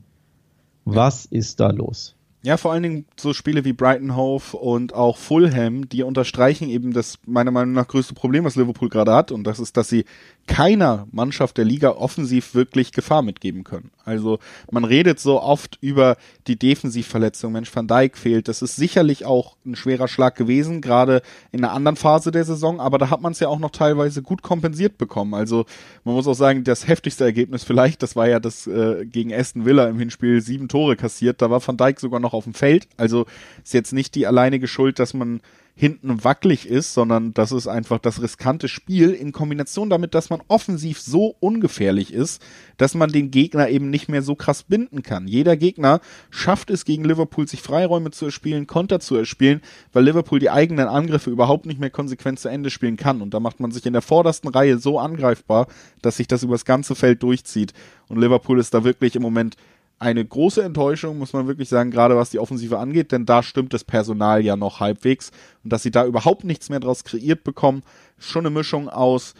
Was ist da los? Ja, vor allen Dingen so Spiele wie Brighton Hove und auch Fulham, die unterstreichen eben das meiner Meinung nach größte Problem, was Liverpool gerade hat, und das ist, dass sie keiner Mannschaft der Liga offensiv wirklich Gefahr mitgeben können. Also man redet so oft über die Defensivverletzung. Mensch, Van Dijk fehlt. Das ist sicherlich auch ein schwerer Schlag gewesen, gerade in einer anderen Phase der Saison, aber da hat man es ja auch noch teilweise gut kompensiert bekommen. Also man muss auch sagen, das heftigste Ergebnis vielleicht, das war ja das äh, gegen Aston Villa im Hinspiel sieben Tore kassiert. Da war Van Dijk sogar noch auf dem Feld. Also ist jetzt nicht die alleinige Schuld, dass man hinten wackelig ist, sondern das ist einfach das riskante Spiel in Kombination damit, dass man offensiv so ungefährlich ist, dass man den Gegner eben nicht mehr so krass binden kann. Jeder Gegner schafft es gegen Liverpool, sich Freiräume zu erspielen, Konter zu erspielen, weil Liverpool die eigenen Angriffe überhaupt nicht mehr konsequent zu Ende spielen kann. Und da macht man sich in der vordersten Reihe so angreifbar, dass sich das übers ganze Feld durchzieht. Und Liverpool ist da wirklich im Moment eine große Enttäuschung, muss man wirklich sagen, gerade was die Offensive angeht, denn da stimmt das Personal ja noch halbwegs. Und dass sie da überhaupt nichts mehr draus kreiert bekommen, ist schon eine Mischung aus,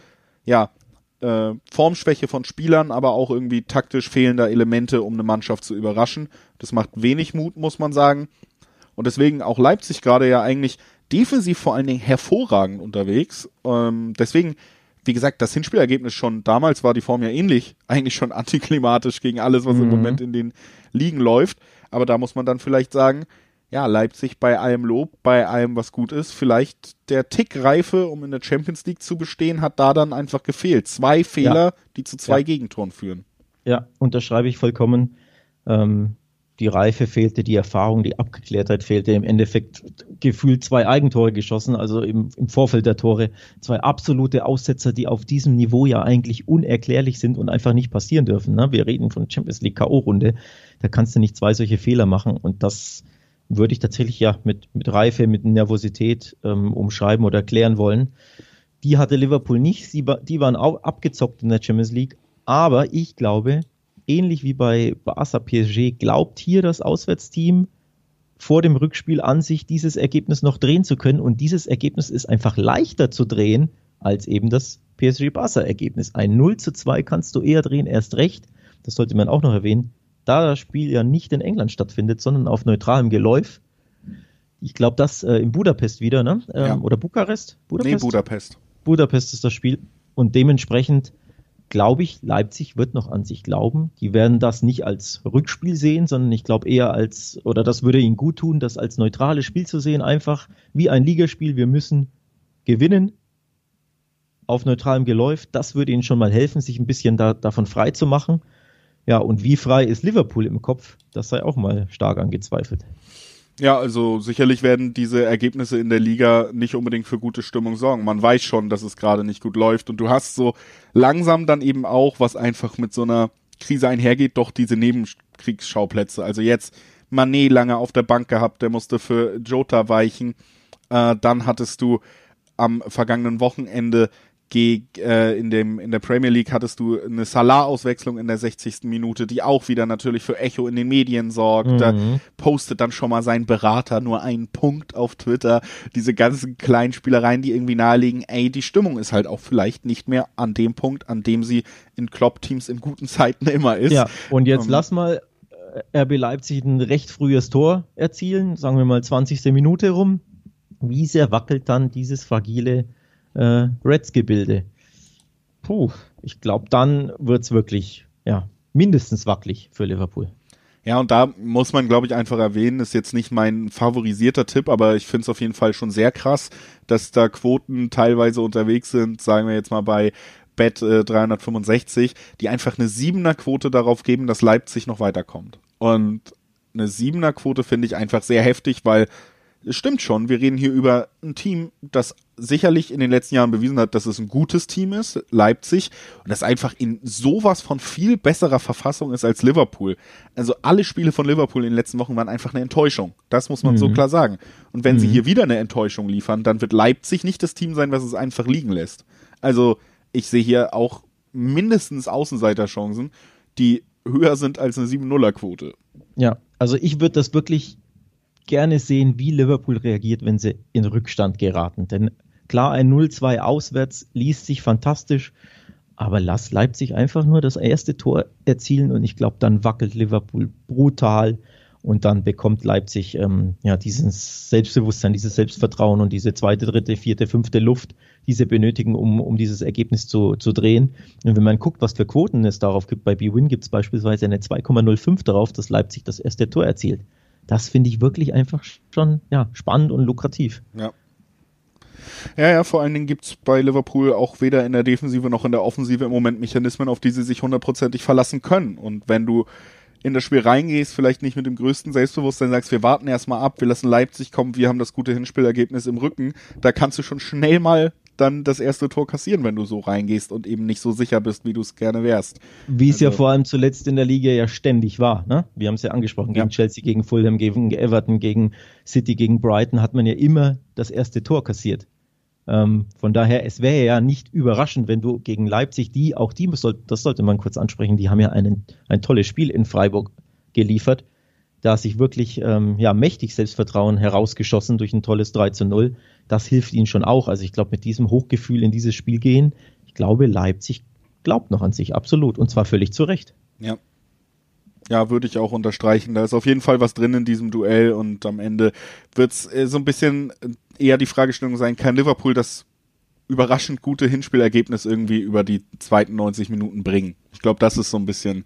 ja, äh, Formschwäche von Spielern, aber auch irgendwie taktisch fehlender Elemente, um eine Mannschaft zu überraschen. Das macht wenig Mut, muss man sagen. Und deswegen auch Leipzig gerade ja eigentlich defensiv vor allen Dingen hervorragend unterwegs. Ähm, deswegen wie gesagt, das Hinspielergebnis schon damals war die Form ja ähnlich, eigentlich schon antiklimatisch gegen alles, was mhm. im Moment in den Ligen läuft. Aber da muss man dann vielleicht sagen, ja, Leipzig bei allem Lob, bei allem, was gut ist, vielleicht der Tick Reife, um in der Champions League zu bestehen, hat da dann einfach gefehlt. Zwei Fehler, ja. die zu zwei ja. Gegentoren führen. Ja, unterschreibe ich vollkommen. Ähm, die Reife fehlte, die Erfahrung, die Abgeklärtheit fehlte. Im Endeffekt gefühlt zwei Eigentore geschossen, also im, im Vorfeld der Tore. Zwei absolute Aussetzer, die auf diesem Niveau ja eigentlich unerklärlich sind und einfach nicht passieren dürfen. Ne? Wir reden von Champions League K.O.-Runde. Da kannst du nicht zwei solche Fehler machen und das würde ich tatsächlich ja mit, mit Reife, mit Nervosität ähm, umschreiben oder erklären wollen. Die hatte Liverpool nicht. Sie, die waren auch abgezockt in der Champions League. Aber ich glaube, ähnlich wie bei Barca PSG, glaubt hier das Auswärtsteam vor dem Rückspiel an sich, dieses Ergebnis noch drehen zu können. Und dieses Ergebnis ist einfach leichter zu drehen als eben das PSG-Barca-Ergebnis. Ein 0 zu 2 kannst du eher drehen, erst recht. Das sollte man auch noch erwähnen. Da das Spiel ja nicht in England stattfindet, sondern auf neutralem Geläuf. Ich glaube, das äh, in Budapest wieder, ne? Ähm, ja. Oder Bukarest? Budapest? Nee, Budapest. Budapest ist das Spiel. Und dementsprechend glaube ich, Leipzig wird noch an sich glauben. Die werden das nicht als Rückspiel sehen, sondern ich glaube eher als, oder das würde ihnen gut tun, das als neutrales Spiel zu sehen, einfach wie ein Ligaspiel. Wir müssen gewinnen auf neutralem Geläuf. Das würde ihnen schon mal helfen, sich ein bisschen da, davon frei zu machen. Ja, und wie frei ist Liverpool im Kopf? Das sei auch mal stark angezweifelt. Ja, also sicherlich werden diese Ergebnisse in der Liga nicht unbedingt für gute Stimmung sorgen. Man weiß schon, dass es gerade nicht gut läuft und du hast so langsam dann eben auch, was einfach mit so einer Krise einhergeht, doch diese Nebenkriegsschauplätze. Also jetzt Manet lange auf der Bank gehabt, der musste für Jota weichen. Äh, dann hattest du am vergangenen Wochenende in, dem, in der Premier League hattest du eine Salah-Auswechslung in der 60. Minute, die auch wieder natürlich für Echo in den Medien sorgt. Mhm. Da postet dann schon mal sein Berater nur einen Punkt auf Twitter. Diese ganzen kleinen Spielereien, die irgendwie nahelegen, ey, die Stimmung ist halt auch vielleicht nicht mehr an dem Punkt, an dem sie in Klopp-Teams in guten Zeiten immer ist. Ja, und jetzt ähm, lass mal äh, RB Leipzig ein recht frühes Tor erzielen, sagen wir mal 20. Minute rum. Wie sehr wackelt dann dieses fragile äh, Reds-Gebilde. Puh, ich glaube, dann wird es wirklich, ja, mindestens wackelig für Liverpool. Ja, und da muss man, glaube ich, einfach erwähnen, ist jetzt nicht mein favorisierter Tipp, aber ich finde es auf jeden Fall schon sehr krass, dass da Quoten teilweise unterwegs sind, sagen wir jetzt mal bei Bet äh, 365, die einfach eine Siebener Quote darauf geben, dass Leipzig noch weiterkommt. Und eine Siebener Quote finde ich einfach sehr heftig, weil es stimmt schon, wir reden hier über ein Team, das sicherlich in den letzten Jahren bewiesen hat, dass es ein gutes Team ist, Leipzig, und das einfach in sowas von viel besserer Verfassung ist als Liverpool. Also alle Spiele von Liverpool in den letzten Wochen waren einfach eine Enttäuschung. Das muss man mhm. so klar sagen. Und wenn mhm. sie hier wieder eine Enttäuschung liefern, dann wird Leipzig nicht das Team sein, was es einfach liegen lässt. Also ich sehe hier auch mindestens Außenseiterchancen, die höher sind als eine 7-0er-Quote. Ja, also ich würde das wirklich gerne sehen, wie Liverpool reagiert, wenn sie in Rückstand geraten. Denn klar, ein 0-2 auswärts liest sich fantastisch, aber lass Leipzig einfach nur das erste Tor erzielen und ich glaube, dann wackelt Liverpool brutal Und dann bekommt Leipzig ähm, ja dieses Selbstbewusstsein, dieses Selbstvertrauen und diese zweite, dritte, vierte, fünfte Luft, die sie benötigen, um, um dieses Ergebnis zu, zu drehen. Und wenn man guckt, was für Quoten es darauf gibt, bei B-Win gibt es beispielsweise eine 2,05 darauf, dass Leipzig das erste Tor erzielt. Das finde ich wirklich einfach schon ja, spannend und lukrativ. Ja. Ja, ja, vor allen Dingen gibt es bei Liverpool auch weder in der Defensive noch in der Offensive im Moment Mechanismen, auf die sie sich hundertprozentig verlassen können. Und wenn du in das Spiel reingehst, vielleicht nicht mit dem größten Selbstbewusstsein sagst, wir warten erstmal ab, wir lassen Leipzig kommen, wir haben das gute Hinspielergebnis im Rücken, da kannst du schon schnell mal dann das erste Tor kassieren, wenn du so reingehst und eben nicht so sicher bist, wie du es gerne wärst. Wie es also, ja vor allem zuletzt in der Liga ja ständig war. Ne? Wir haben es ja angesprochen, gegen ja. Chelsea, gegen Fulham, gegen Everton, gegen City, gegen Brighton hat man ja immer das erste Tor kassiert. Ähm, von daher, es wäre ja nicht überraschend, wenn du gegen Leipzig, die, auch die, das sollte man kurz ansprechen, die haben ja einen, ein tolles Spiel in Freiburg geliefert. Da sich wirklich ähm, ja, mächtig Selbstvertrauen herausgeschossen durch ein tolles 3 zu 0. Das hilft ihnen schon auch. Also ich glaube, mit diesem Hochgefühl in dieses Spiel gehen, ich glaube, Leipzig glaubt noch an sich, absolut. Und zwar völlig zu Recht. Ja. Ja, würde ich auch unterstreichen. Da ist auf jeden Fall was drin in diesem Duell und am Ende wird's äh, so ein bisschen eher die Fragestellung sein, kann Liverpool das überraschend gute Hinspielergebnis irgendwie über die zweiten 90 Minuten bringen. Ich glaube, das ist so ein bisschen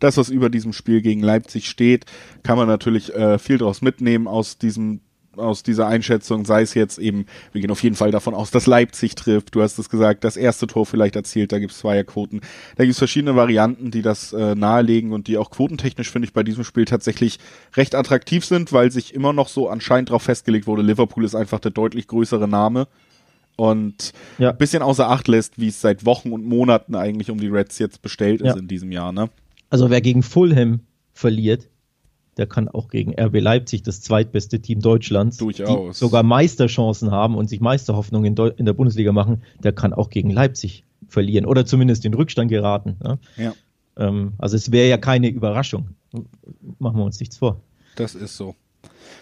das, was über diesem Spiel gegen Leipzig steht. Kann man natürlich äh, viel daraus mitnehmen aus diesem aus dieser Einschätzung, sei es jetzt eben, wir gehen auf jeden Fall davon aus, dass Leipzig trifft. Du hast es gesagt, das erste Tor vielleicht erzielt, da gibt es Zweierquoten. Da gibt es verschiedene Varianten, die das äh, nahelegen und die auch quotentechnisch, finde ich, bei diesem Spiel tatsächlich recht attraktiv sind, weil sich immer noch so anscheinend darauf festgelegt wurde, Liverpool ist einfach der deutlich größere Name und ja. ein bisschen außer Acht lässt, wie es seit Wochen und Monaten eigentlich um die Reds jetzt bestellt ist ja. in diesem Jahr. Ne? Also wer gegen Fulham verliert, der kann auch gegen RB Leipzig, das zweitbeste Team Deutschlands, Durchaus. die sogar Meisterchancen haben und sich Meisterhoffnungen in, in, der Bundesliga machen, der kann auch gegen Leipzig verlieren oder zumindest in Rückstand geraten. Ne? Ja. Ähm, also es wäre ja keine Überraschung. Machen wir uns nichts vor. Das ist so.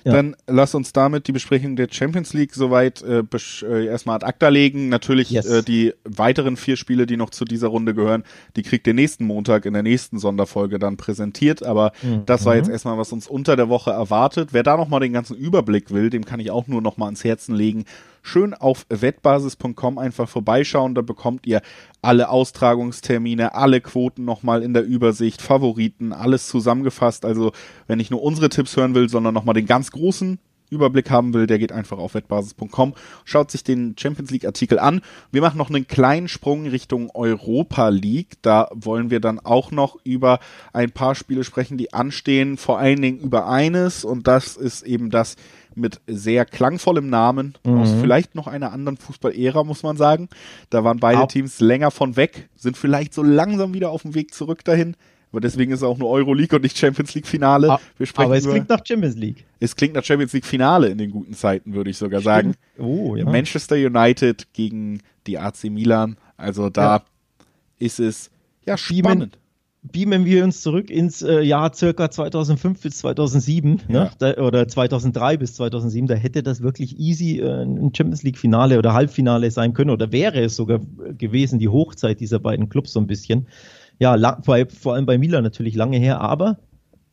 Ja. Dann lass uns damit die Besprechung der Champions League soweit äh, äh, erstmal ad acta legen. Natürlich yes. äh, die weiteren vier Spiele, die noch zu dieser Runde gehören, die kriegt ihr nächsten Montag in der nächsten Sonderfolge dann präsentiert. Aber mhm. das war jetzt mhm. erstmal, was uns unter der Woche erwartet. Wer da nochmal den ganzen Überblick will, dem kann ich auch nur nochmal ans Herzen legen schön auf wettbasis.com einfach vorbeischauen. Da bekommt ihr alle Austragungstermine, alle Quoten nochmal in der Übersicht, Favoriten, alles zusammengefasst. Also wenn ich nur unsere Tipps hören will, sondern nochmal den ganz großen Überblick haben will, der geht einfach auf wettbasis.com, schaut sich den Champions League Artikel an. Wir machen noch einen kleinen Sprung Richtung Europa League. Da wollen wir dann auch noch über ein paar Spiele sprechen, die anstehen, vor allen Dingen über eines und das ist eben das mit sehr klangvollem Namen mhm. aus vielleicht noch einer anderen Fußball-Ära, muss man sagen. Da waren beide Teams länger von weg, sind vielleicht so langsam wieder auf dem Weg zurück dahin. Aber deswegen ist es auch nur Euroleague und nicht Champions League Finale. Wir sprechen aber es über, klingt nach Champions League. Es klingt nach Champions League Finale in den guten Zeiten, würde ich sogar sagen. Oh, ja. Manchester United gegen die AC Milan. Also da ja. ist es ja spannend beamen wir uns zurück ins äh, Jahr circa 2005 bis 2007 ne? ja. ne? da, oder 2003 bis 2007. Da hätte das wirklich easy äh, ein Champions League Finale oder Halbfinale sein können oder wäre es sogar gewesen, die Hochzeit dieser beiden Clubs so ein bisschen. Ja, lang, vor, vor allem bei Milan natürlich lange her, aber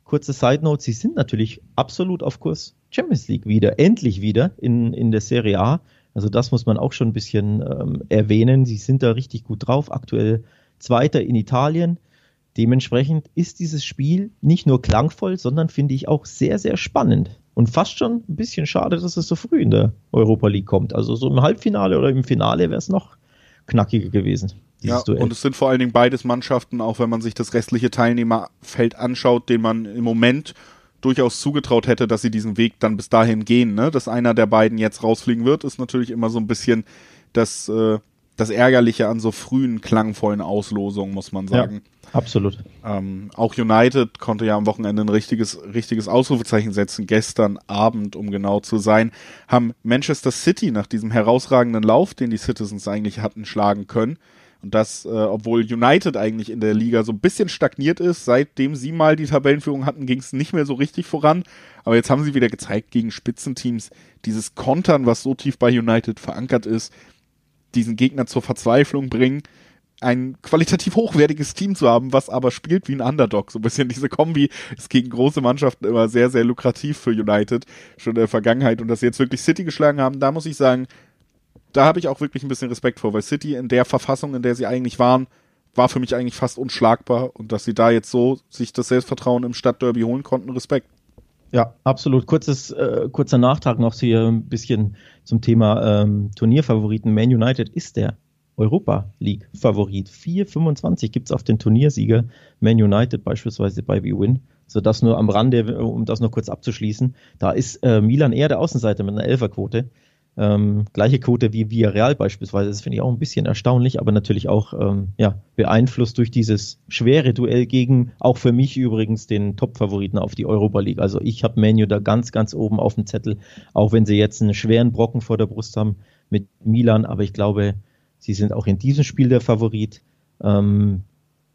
kurze Side Note, sie sind natürlich absolut auf Kurs Champions League wieder, endlich wieder in, in der Serie A. Also das muss man auch schon ein bisschen ähm, erwähnen. Sie sind da richtig gut drauf. Aktuell Zweiter in Italien Dementsprechend ist dieses Spiel nicht nur klangvoll, sondern finde ich auch sehr, sehr spannend. Und fast schon ein bisschen schade, dass es so früh in der Europa League kommt. Also so im Halbfinale oder im Finale wäre es noch knackiger gewesen. Ja, Duell. und es sind vor allen Dingen beides Mannschaften, auch wenn man sich das restliche Teilnehmerfeld anschaut, den man im Moment durchaus zugetraut hätte, dass sie diesen Weg dann bis dahin gehen. Ne? Dass einer der beiden jetzt rausfliegen wird, ist natürlich immer so ein bisschen das, äh, das Ärgerliche an so frühen klangvollen Auslosungen, muss man sagen. Ja. Absolut. Ähm, auch United konnte ja am Wochenende ein richtiges, richtiges Ausrufezeichen setzen. Gestern Abend, um genau zu sein, haben Manchester City nach diesem herausragenden Lauf, den die Citizens eigentlich hatten, schlagen können. Und das, äh, obwohl United eigentlich in der Liga so ein bisschen stagniert ist, seitdem sie mal die Tabellenführung hatten, ging es nicht mehr so richtig voran. Aber jetzt haben sie wieder gezeigt gegen Spitzenteams, dieses Kontern, was so tief bei United verankert ist, diesen Gegner zur Verzweiflung bringen ein qualitativ hochwertiges Team zu haben, was aber spielt wie ein Underdog. So ein bisschen diese Kombi ist gegen große Mannschaften immer sehr, sehr lukrativ für United, schon in der Vergangenheit. Und dass sie jetzt wirklich City geschlagen haben, da muss ich sagen, da habe ich auch wirklich ein bisschen Respekt vor, weil City in der Verfassung, in der sie eigentlich waren, war für mich eigentlich fast unschlagbar. Und dass sie da jetzt so sich das Selbstvertrauen im Stadtderby holen konnten, Respekt. Ja, absolut. Kurzes, äh, kurzer Nachtrag noch hier ein bisschen zum Thema ähm, Turnierfavoriten. Man United ist der Europa League Favorit. 4,25 gibt es auf den Turniersieger Man United beispielsweise bei B-Win. So das nur am Rande, um das noch kurz abzuschließen. Da ist äh, Milan eher der Außenseiter mit einer Elferquote. Ähm, gleiche Quote wie Villarreal beispielsweise. Das finde ich auch ein bisschen erstaunlich, aber natürlich auch ähm, ja, beeinflusst durch dieses schwere Duell gegen, auch für mich übrigens, den Top-Favoriten auf die Europa League. Also ich habe Menu da ganz, ganz oben auf dem Zettel, auch wenn sie jetzt einen schweren Brocken vor der Brust haben mit Milan, aber ich glaube, sie sind auch in diesem Spiel der Favorit. Ähm,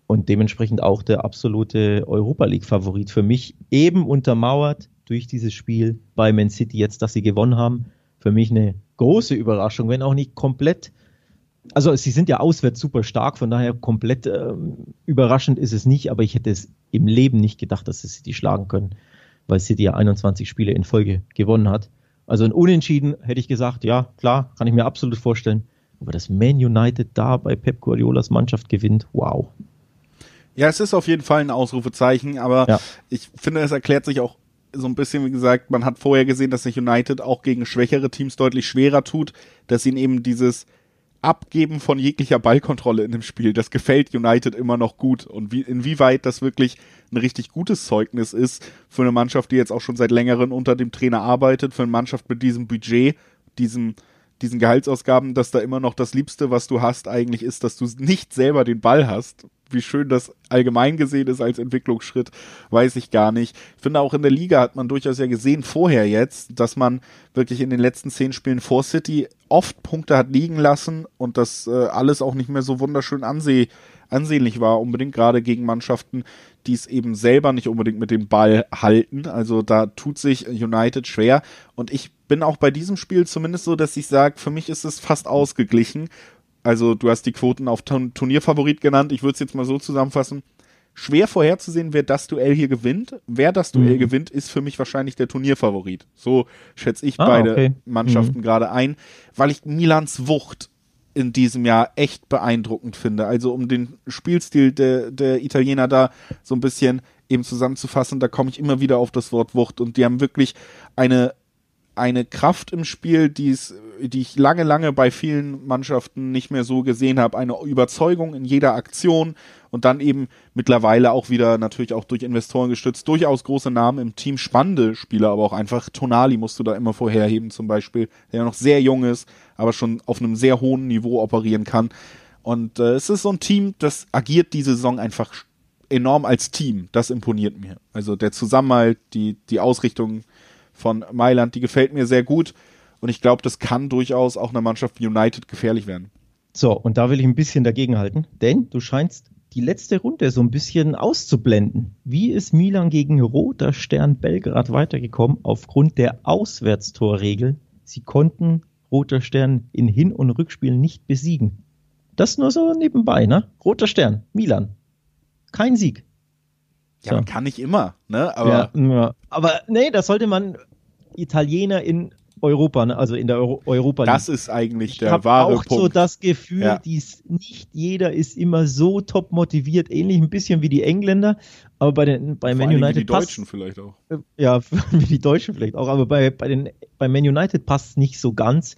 und dementsprechend auch der absolute Europa League Favorit für mich, eben untermauert durch dieses Spiel bei Man City jetzt, dass sie gewonnen haben für mich eine große Überraschung, wenn auch nicht komplett. Also sie sind ja auswärts super stark, von daher komplett ähm, überraschend ist es nicht, aber ich hätte es im Leben nicht gedacht, dass sie City schlagen können, weil City ja 21 Spiele in Folge gewonnen hat. Also ein Unentschieden hätte ich gesagt, ja, klar, kann ich mir absolut vorstellen. Aber dass Man United da bei Pep Guardiolas Mannschaft gewinnt, wow. Ja, es ist auf jeden Fall ein Ausrufezeichen, aber ja. ich finde, es erklärt sich auch so ein bisschen, wie gesagt, man hat vorher gesehen, dass sich United auch gegen schwächere Teams deutlich schwerer tut, dass ihnen eben dieses Abgeben von jeglicher Ballkontrolle in dem Spiel, das gefällt United immer noch gut. Und wie, inwieweit das wirklich ein richtig gutes Zeugnis ist für eine Mannschaft, die jetzt auch schon seit längerem unter dem Trainer arbeitet, für eine Mannschaft mit diesem Budget, diesem, diesen Gehaltsausgaben, dass da immer noch das Liebste, was du hast, eigentlich ist, dass du nicht selber den Ball hast, wie schön das allgemein gesehen ist als Entwicklungsschritt, weiß ich gar nicht. Ich finde auch in der Liga hat man durchaus ja gesehen, vorher jetzt, dass man wirklich in den letzten zehn Spielen vor City oft Punkte hat liegen lassen und das äh, alles auch nicht mehr so wunderschön anseh ansehnlich war, unbedingt gerade gegen Mannschaften, die es eben selber nicht unbedingt mit dem Ball halten. Also da tut sich United schwer und ich bin auch bei diesem Spiel zumindest so, dass ich sage, für mich ist es fast ausgeglichen also du hast die Quoten auf Turnierfavorit genannt. Ich würde es jetzt mal so zusammenfassen. Schwer vorherzusehen, wer das Duell hier gewinnt. Wer das Duell mhm. gewinnt, ist für mich wahrscheinlich der Turnierfavorit. So schätze ich ah, beide okay. Mannschaften mhm. gerade ein, weil ich Milans Wucht in diesem Jahr echt beeindruckend finde. Also um den Spielstil der, der Italiener da so ein bisschen eben zusammenzufassen, da komme ich immer wieder auf das Wort Wucht und die haben wirklich eine eine Kraft im Spiel, die's, die ich lange, lange bei vielen Mannschaften nicht mehr so gesehen habe. Eine Überzeugung in jeder Aktion und dann eben mittlerweile auch wieder natürlich auch durch Investoren gestützt, durchaus große Namen im Team, spannende Spieler, aber auch einfach Tonali musst du da immer vorherheben zum Beispiel, der ja noch sehr jung ist, aber schon auf einem sehr hohen Niveau operieren kann. Und äh, es ist so ein Team, das agiert diese Saison einfach enorm als Team. Das imponiert mir. Also der Zusammenhalt, die, die Ausrichtung von Mailand, die gefällt mir sehr gut. Und ich glaube, das kann durchaus auch einer Mannschaft wie United gefährlich werden. So, und da will ich ein bisschen dagegenhalten, denn du scheinst die letzte Runde so ein bisschen auszublenden. Wie ist Milan gegen Roter Stern Belgrad weitergekommen aufgrund der Auswärtstorregel? Sie konnten Roter Stern in Hin- und Rückspielen nicht besiegen. Das nur so nebenbei, ne? Roter Stern, Milan. Kein Sieg. Ja, so. man kann nicht immer, ne? Aber, ja, ja. aber nee, das sollte man Italiener in Europa, ne? also in der Euro Europa League. Das ist eigentlich ich der wahre auch Punkt. so das Gefühl, ja. dies, nicht jeder ist immer so top motiviert, ähnlich ein bisschen wie die Engländer, aber bei den bei Man United wie die Deutschen vielleicht auch. Äh, ja, wie die Deutschen vielleicht auch, aber bei bei den bei Man United passt es nicht so ganz,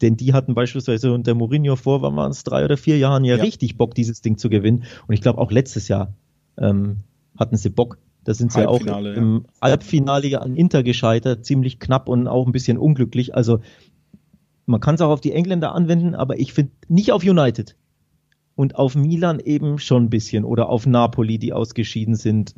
denn die hatten beispielsweise unter Mourinho vor, wann waren es drei oder vier Jahren ja, ja, richtig Bock dieses Ding zu gewinnen und ich glaube auch letztes Jahr ähm, hatten sie Bock. Da sind sie auch im ja. Halbfinale an Inter gescheitert, ziemlich knapp und auch ein bisschen unglücklich. Also man kann es auch auf die Engländer anwenden, aber ich finde nicht auf United. Und auf Milan eben schon ein bisschen. Oder auf Napoli, die ausgeschieden sind.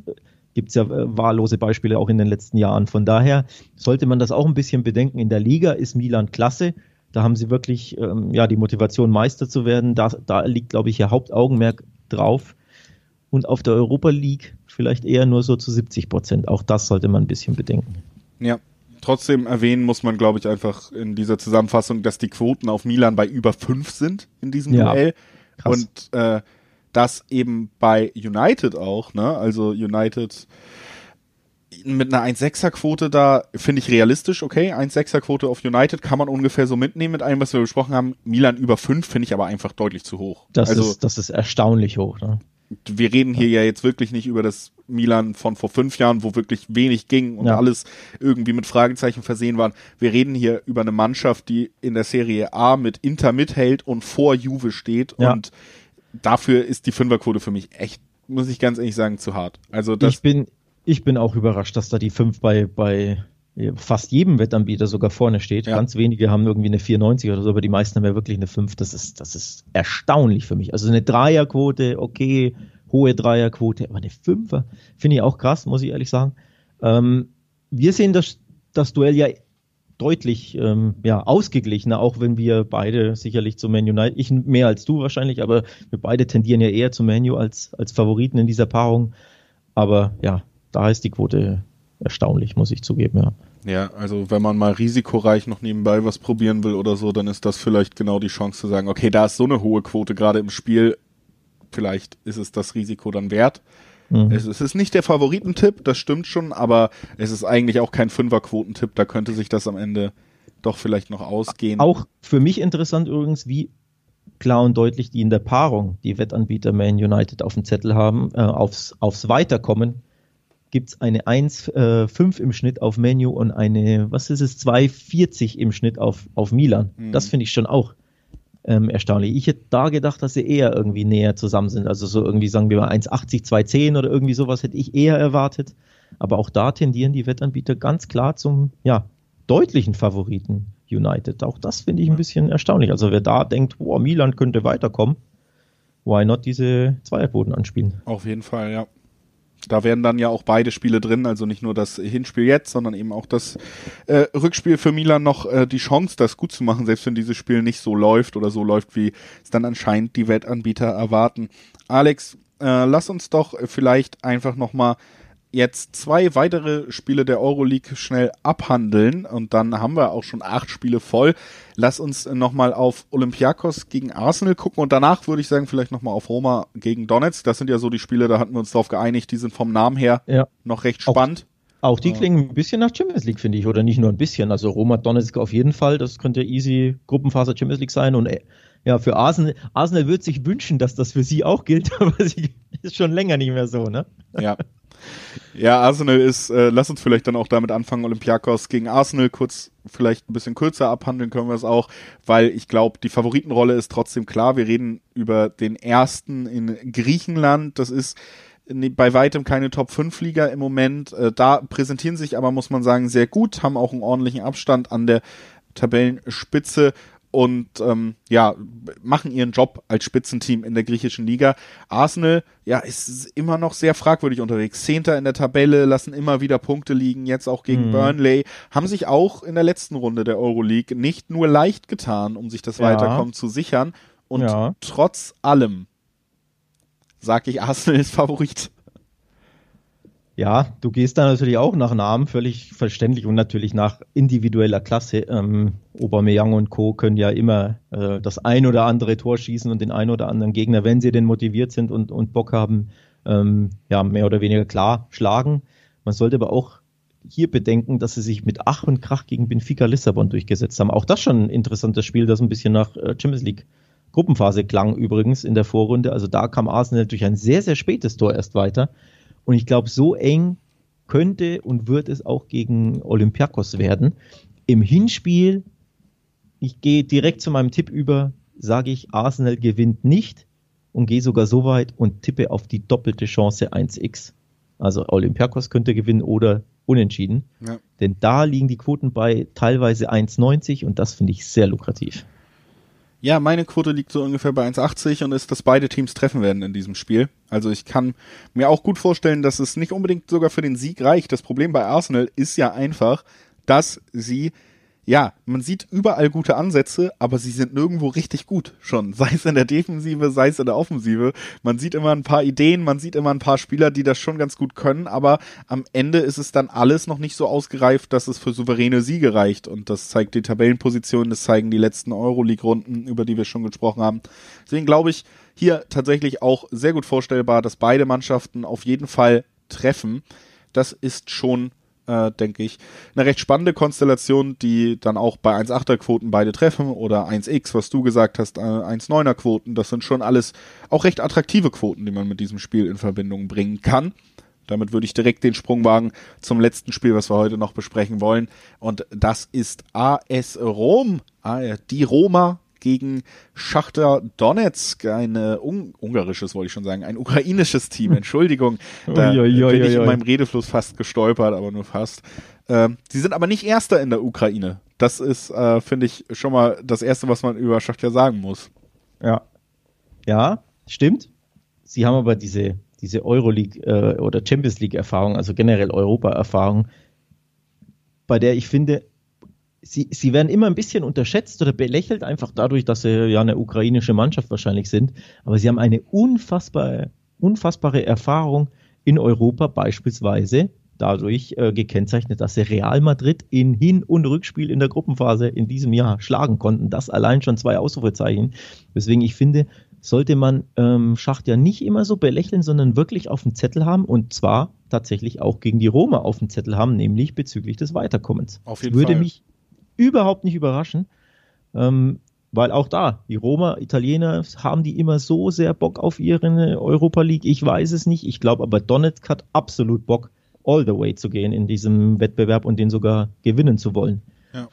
Gibt es ja äh, wahllose Beispiele auch in den letzten Jahren. Von daher sollte man das auch ein bisschen bedenken. In der Liga ist Milan klasse. Da haben sie wirklich ähm, ja, die Motivation, Meister zu werden. Da, da liegt, glaube ich, ihr Hauptaugenmerk drauf. Und auf der Europa League vielleicht eher nur so zu 70 Prozent. Auch das sollte man ein bisschen bedenken. Ja, trotzdem erwähnen muss man, glaube ich, einfach in dieser Zusammenfassung, dass die Quoten auf Milan bei über fünf sind in diesem ja. Duell. Krass. Und äh, das eben bei United auch, ne? Also United mit einer 1,6er Quote da finde ich realistisch, okay. 1,6er Quote auf United kann man ungefähr so mitnehmen mit allem, was wir besprochen haben. Milan über 5 finde ich aber einfach deutlich zu hoch. Das, also, ist, das ist erstaunlich hoch, ne? Wir reden hier ja jetzt wirklich nicht über das Milan von vor fünf Jahren, wo wirklich wenig ging und ja. alles irgendwie mit Fragezeichen versehen waren. Wir reden hier über eine Mannschaft, die in der Serie A mit Inter mithält und vor Juve steht ja. und dafür ist die Fünferquote für mich echt, muss ich ganz ehrlich sagen, zu hart. Also das ich bin, ich bin auch überrascht, dass da die 5 bei, bei fast jedem Wettanbieter sogar vorne steht. Ja. Ganz wenige haben irgendwie eine 94 oder so, aber die meisten haben ja wirklich eine 5. Das ist, das ist erstaunlich für mich. Also eine Dreierquote, okay, hohe Dreierquote, aber eine Fünfer finde ich auch krass, muss ich ehrlich sagen. Ähm, wir sehen das, das Duell ja deutlich ähm, ja, ausgeglichener, auch wenn wir beide sicherlich zu Man United, ich mehr als du wahrscheinlich, aber wir beide tendieren ja eher zu Manu als, als Favoriten in dieser Paarung. Aber ja, da ist die Quote erstaunlich, muss ich zugeben, ja. Ja, also wenn man mal risikoreich noch nebenbei was probieren will oder so, dann ist das vielleicht genau die Chance zu sagen, okay, da ist so eine hohe Quote gerade im Spiel, vielleicht ist es das Risiko dann wert. Mhm. Es, es, ist nicht der Favoritentipp, das stimmt schon, aber es ist eigentlich auch kein Fünferquotentipp, da könnte sich das am Ende doch vielleicht noch ausgehen. Auch für mich interessant übrigens, wie klar und deutlich die in der Paarung die Wettanbieter Man United auf dem Zettel haben, äh, aufs, aufs Weiterkommen gibt es eine 1,5 äh, im Schnitt auf Menu und eine, was ist es, 2,40 im Schnitt auf, auf Milan. Mhm. Das finde ich schon auch ähm, erstaunlich. Ich hätte da gedacht, dass sie eher irgendwie näher zusammen sind. Also so irgendwie, sagen wir mal, 1,80, 2,10 oder irgendwie sowas hätte ich eher erwartet. Aber auch da tendieren die Wettanbieter ganz klar zum, ja, deutlichen Favoriten United. Auch das finde ich ein bisschen erstaunlich. Also wer da denkt, boah, Milan könnte weiterkommen, why not diese Zweierquoten anspielen? Auf jeden Fall, ja da werden dann ja auch beide Spiele drin, also nicht nur das Hinspiel jetzt, sondern eben auch das äh, Rückspiel für Milan noch äh, die Chance, das gut zu machen, selbst wenn dieses Spiel nicht so läuft oder so läuft, wie es dann anscheinend die Wettanbieter erwarten. Alex, äh, lass uns doch vielleicht einfach nochmal jetzt zwei weitere Spiele der Euroleague schnell abhandeln und dann haben wir auch schon acht Spiele voll. Lass uns nochmal auf Olympiakos gegen Arsenal gucken und danach würde ich sagen vielleicht nochmal auf Roma gegen Donetsk. Das sind ja so die Spiele, da hatten wir uns darauf geeinigt, die sind vom Namen her ja. noch recht spannend. Auch, auch die klingen ein bisschen nach Champions League, finde ich, oder nicht nur ein bisschen. Also Roma Donetsk auf jeden Fall, das könnte easy Gruppenphase Champions League sein und äh, ja, für Arsenal, Arsenal würde sich wünschen, dass das für sie auch gilt, aber sie ist schon länger nicht mehr so, ne? Ja, Ja, Arsenal ist, äh, lass uns vielleicht dann auch damit anfangen, Olympiakos gegen Arsenal kurz, vielleicht ein bisschen kürzer abhandeln können wir es auch, weil ich glaube, die Favoritenrolle ist trotzdem klar. Wir reden über den ersten in Griechenland. Das ist bei weitem keine Top-5-Liga im Moment. Äh, da präsentieren sich aber, muss man sagen, sehr gut, haben auch einen ordentlichen Abstand an der Tabellenspitze und ähm, ja, machen ihren Job als Spitzenteam in der griechischen Liga. Arsenal, ja, ist immer noch sehr fragwürdig unterwegs. Zehnter in der Tabelle, lassen immer wieder Punkte liegen, jetzt auch gegen mhm. Burnley, haben sich auch in der letzten Runde der Euroleague nicht nur leicht getan, um sich das ja. Weiterkommen zu sichern. Und ja. trotz allem sage ich, Arsenal ist Favorit. Ja, du gehst da natürlich auch nach Namen, völlig verständlich und natürlich nach individueller Klasse. Ähm, Aubameyang und Co. können ja immer äh, das ein oder andere Tor schießen und den ein oder anderen Gegner, wenn sie denn motiviert sind und, und Bock haben, ähm, ja, mehr oder weniger klar schlagen. Man sollte aber auch hier bedenken, dass sie sich mit Ach und Krach gegen Benfica Lissabon durchgesetzt haben. Auch das schon ein interessantes Spiel, das ein bisschen nach äh, Champions League Gruppenphase klang übrigens in der Vorrunde. Also da kam Arsenal durch ein sehr, sehr spätes Tor erst weiter. Und ich glaube, so eng könnte und wird es auch gegen Olympiakos werden. Im Hinspiel, ich gehe direkt zu meinem Tipp über, sage ich, Arsenal gewinnt nicht und gehe sogar so weit und tippe auf die doppelte Chance 1x. Also Olympiakos könnte gewinnen oder unentschieden. Ja. Denn da liegen die Quoten bei teilweise 1,90 und das finde ich sehr lukrativ. Ja, meine Quote liegt so ungefähr bei 1,80 und ist, dass beide Teams treffen werden in diesem Spiel. Also ich kann mir auch gut vorstellen, dass es nicht unbedingt sogar für den Sieg reicht. Das Problem bei Arsenal ist ja einfach, dass sie ja, man sieht überall gute Ansätze, aber sie sind nirgendwo richtig gut schon. Sei es in der Defensive, sei es in der Offensive. Man sieht immer ein paar Ideen, man sieht immer ein paar Spieler, die das schon ganz gut können, aber am Ende ist es dann alles noch nicht so ausgereift, dass es für souveräne Siege reicht. Und das zeigt die Tabellenposition, das zeigen die letzten Euroleague-Runden, über die wir schon gesprochen haben. Deswegen glaube ich, hier tatsächlich auch sehr gut vorstellbar, dass beide Mannschaften auf jeden Fall treffen. Das ist schon äh, denke ich. Eine recht spannende Konstellation, die dann auch bei 1,8er Quoten beide treffen oder 1x, was du gesagt hast, äh, 1,9er Quoten. Das sind schon alles auch recht attraktive Quoten, die man mit diesem Spiel in Verbindung bringen kann. Damit würde ich direkt den Sprung wagen zum letzten Spiel, was wir heute noch besprechen wollen. Und das ist AS Rom. Die Roma gegen Schachter Donetsk, ein un ungarisches wollte ich schon sagen, ein ukrainisches Team, Entschuldigung, da ui, ui, ui, bin ich in meinem Redefluss fast gestolpert, aber nur fast. Ähm, sie sind aber nicht Erster in der Ukraine. Das ist, äh, finde ich, schon mal das Erste, was man über Schachter sagen muss. Ja, ja, stimmt. Sie haben aber diese, diese Euroleague äh, oder Champions League Erfahrung, also generell Europa Erfahrung, bei der ich finde, sie, sie werden immer ein bisschen unterschätzt oder belächelt, einfach dadurch, dass sie ja eine ukrainische Mannschaft wahrscheinlich sind. Aber sie haben eine unfassbare, unfassbare Erfahrung in Europa, beispielsweise dadurch äh, gekennzeichnet, dass sie Real Madrid in Hin- und Rückspiel in der Gruppenphase in diesem Jahr schlagen konnten. Das allein schon zwei Ausrufezeichen. Deswegen, ich finde, sollte man ähm, Schacht ja nicht immer so belächeln, sondern wirklich auf dem Zettel haben und zwar tatsächlich auch gegen die Roma auf dem Zettel haben, nämlich bezüglich des Weiterkommens. Auf jeden würde Fall. mich überhaupt nicht überraschen, ähm, weil auch da, die Roma, Italiener, haben die immer so sehr Bock auf ihre Europa League? Ich weiß es nicht. Ich glaube aber, Donetsk hat absolut Bock, all the way zu gehen in diesem Wettbewerb und den sogar gewinnen zu wollen. Ja.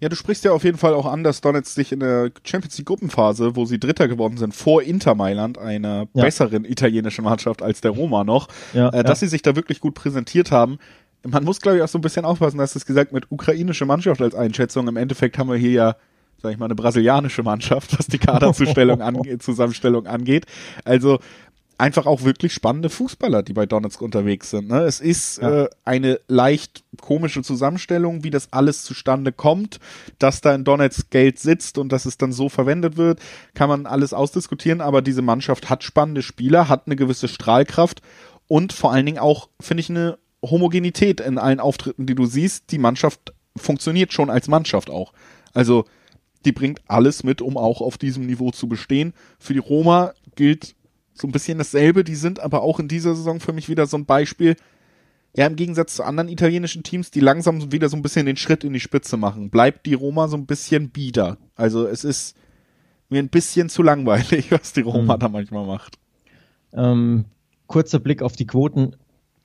Ja, du sprichst ja auf jeden Fall auch an, dass Donetsk sich in der Champions League Gruppenphase, wo sie Dritter geworden sind, vor Inter Mailand, einer ja. besseren italienischen Mannschaft als der Roma noch, ja, äh, dass ja. sie sich da wirklich gut präsentiert haben man muss, glaube ich, auch so ein bisschen aufpassen, dass es gesagt mit ukrainische Mannschaft als Einschätzung. Im Endeffekt haben wir hier ja, sag ich mal, eine brasilianische Mannschaft, was die Kaderzustellung angeht, Zusammenstellung angeht. Also einfach auch wirklich spannende Fußballer, die bei Donetsk unterwegs sind. Ne? Es ist ja. äh, eine leicht komische Zusammenstellung, wie das alles zustande kommt, dass da in Donetsk Geld sitzt und dass es dann so verwendet wird, kann man alles ausdiskutieren, aber diese Mannschaft hat spannende Spieler, hat eine gewisse Strahlkraft und vor allen Dingen auch, finde ich, eine Homogenität in allen Auftritten, die du siehst. Die Mannschaft funktioniert schon als Mannschaft auch. Also die bringt alles mit, um auch auf diesem Niveau zu bestehen. Für die Roma gilt so ein bisschen dasselbe. Die sind aber auch in dieser Saison für mich wieder so ein Beispiel. Ja, im Gegensatz zu anderen italienischen Teams, die langsam wieder so ein bisschen den Schritt in die Spitze machen, bleibt die Roma so ein bisschen bieder. Also es ist mir ein bisschen zu langweilig, was die Roma mhm. da manchmal macht. Ähm, kurzer Blick auf die Quoten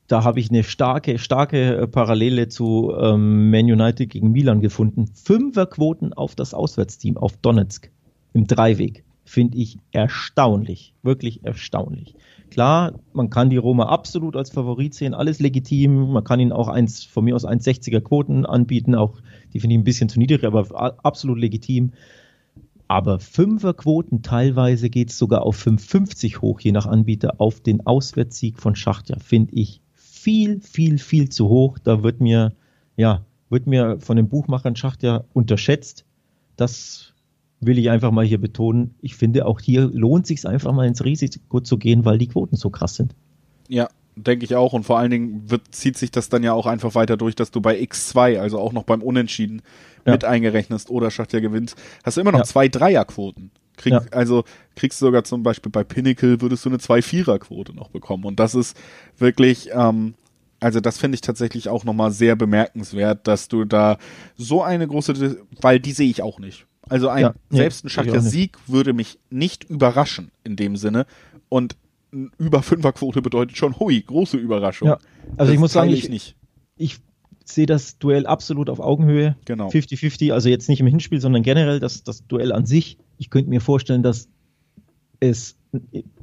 da habe ich eine starke, starke äh, Parallele zu ähm, Man United gegen Milan gefunden. Fünferquoten auf das Auswärtsteam, auf Donetsk im Dreiweg. Finde ich erstaunlich. Wirklich erstaunlich. Klar, man kann die Roma absolut als Favorit sehen, alles legitim. Man kann ihnen auch eins, von mir aus 1,60er Quoten anbieten. Auch die finde ich ein bisschen zu niedrig, aber absolut legitim. Aber Fünferquoten teilweise geht es sogar auf 5,50 hoch, je nach Anbieter, auf den Auswärtssieg von Schachtja, finde ich viel, viel, viel zu hoch. Da wird mir, ja, wird mir von den Buchmachern Schacht ja unterschätzt. Das will ich einfach mal hier betonen. Ich finde, auch hier lohnt sich einfach mal ins Risiko zu gehen, weil die Quoten so krass sind. Ja, denke ich auch. Und vor allen Dingen wird, zieht sich das dann ja auch einfach weiter durch, dass du bei X2, also auch noch beim Unentschieden, ja. mit eingerechnest oder Schacht ja gewinnt, hast du immer noch ja. zwei Dreierquoten. Krieg, ja. Also kriegst du sogar zum Beispiel bei Pinnacle würdest du eine 2-4er-Quote noch bekommen. Und das ist wirklich, ähm, also das finde ich tatsächlich auch nochmal sehr bemerkenswert, dass du da so eine große, weil die sehe ich auch nicht. Also ein ja, nee, selbst ein Schachter Sieg würde mich nicht überraschen in dem Sinne. Und über Fünferquote bedeutet schon, hui, große Überraschung. Ja, also das ich muss sagen, ich, nicht. ich sehe das Duell absolut auf Augenhöhe. Genau. 50-50, also jetzt nicht im Hinspiel, sondern generell das, das Duell an sich. Ich könnte mir vorstellen, dass es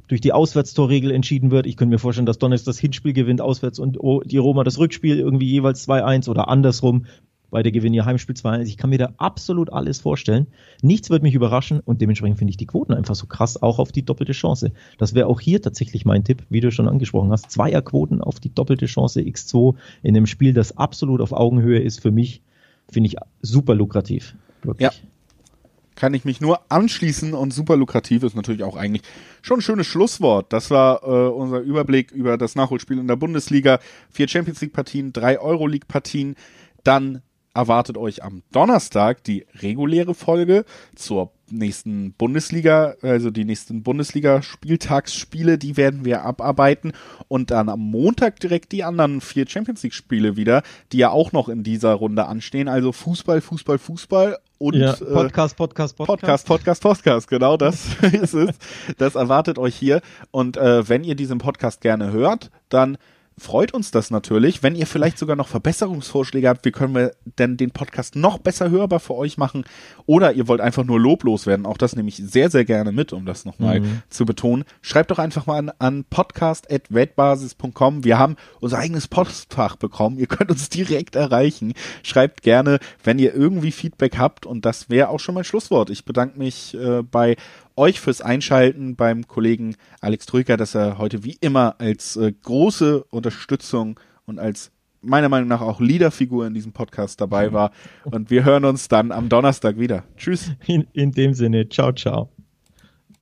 durch die Auswärtstorregel entschieden wird. Ich könnte mir vorstellen, dass Donetsk das Hinspiel gewinnt auswärts und die Roma das Rückspiel irgendwie jeweils 2-1 oder andersrum. Beide gewinnen ihr Heimspiel 2-1. Ich kann mir da absolut alles vorstellen. Nichts wird mich überraschen und dementsprechend finde ich die Quoten einfach so krass, auch auf die doppelte Chance. Das wäre auch hier tatsächlich mein Tipp, wie du schon angesprochen hast. Zweierquoten auf die doppelte Chance X2 in einem Spiel, das absolut auf Augenhöhe ist für mich. finde ich super lukrativ. Wirklich. Ja. Kann ich mich nur anschließen und super lukrativ ist natürlich auch eigentlich schon ein schönes Schlusswort. Das war äh, unser Überblick über das Nachholspiel in der Bundesliga. Vier Champions League Partien, drei Euroleague Partien. Dann erwartet euch am Donnerstag die reguläre Folge zur nächsten Bundesliga, also die nächsten Bundesliga-Spieltagsspiele, die werden wir abarbeiten und dann am Montag direkt die anderen vier Champions League-Spiele wieder, die ja auch noch in dieser Runde anstehen. Also Fußball, Fußball, Fußball und ja, Podcast, äh, Podcast, Podcast, Podcast, Podcast, Podcast, genau das ist es. Das erwartet euch hier. Und äh, wenn ihr diesen Podcast gerne hört, dann freut uns das natürlich. Wenn ihr vielleicht sogar noch Verbesserungsvorschläge habt, wie können wir denn den Podcast noch besser hörbar für euch machen? Oder ihr wollt einfach nur loblos werden, auch das nehme ich sehr, sehr gerne mit, um das nochmal mhm. zu betonen. Schreibt doch einfach mal an, an podcast.wettbasis.com. Wir haben unser eigenes Postfach bekommen. Ihr könnt uns direkt erreichen. Schreibt gerne, wenn ihr irgendwie Feedback habt. Und das wäre auch schon mein Schlusswort. Ich bedanke mich äh, bei euch fürs Einschalten beim Kollegen Alex Trüker, dass er heute wie immer als äh, große Unterstützung und als meiner Meinung nach auch Leaderfigur in diesem Podcast dabei war. Und wir hören uns dann am Donnerstag wieder. Tschüss. In, in dem Sinne, ciao, ciao.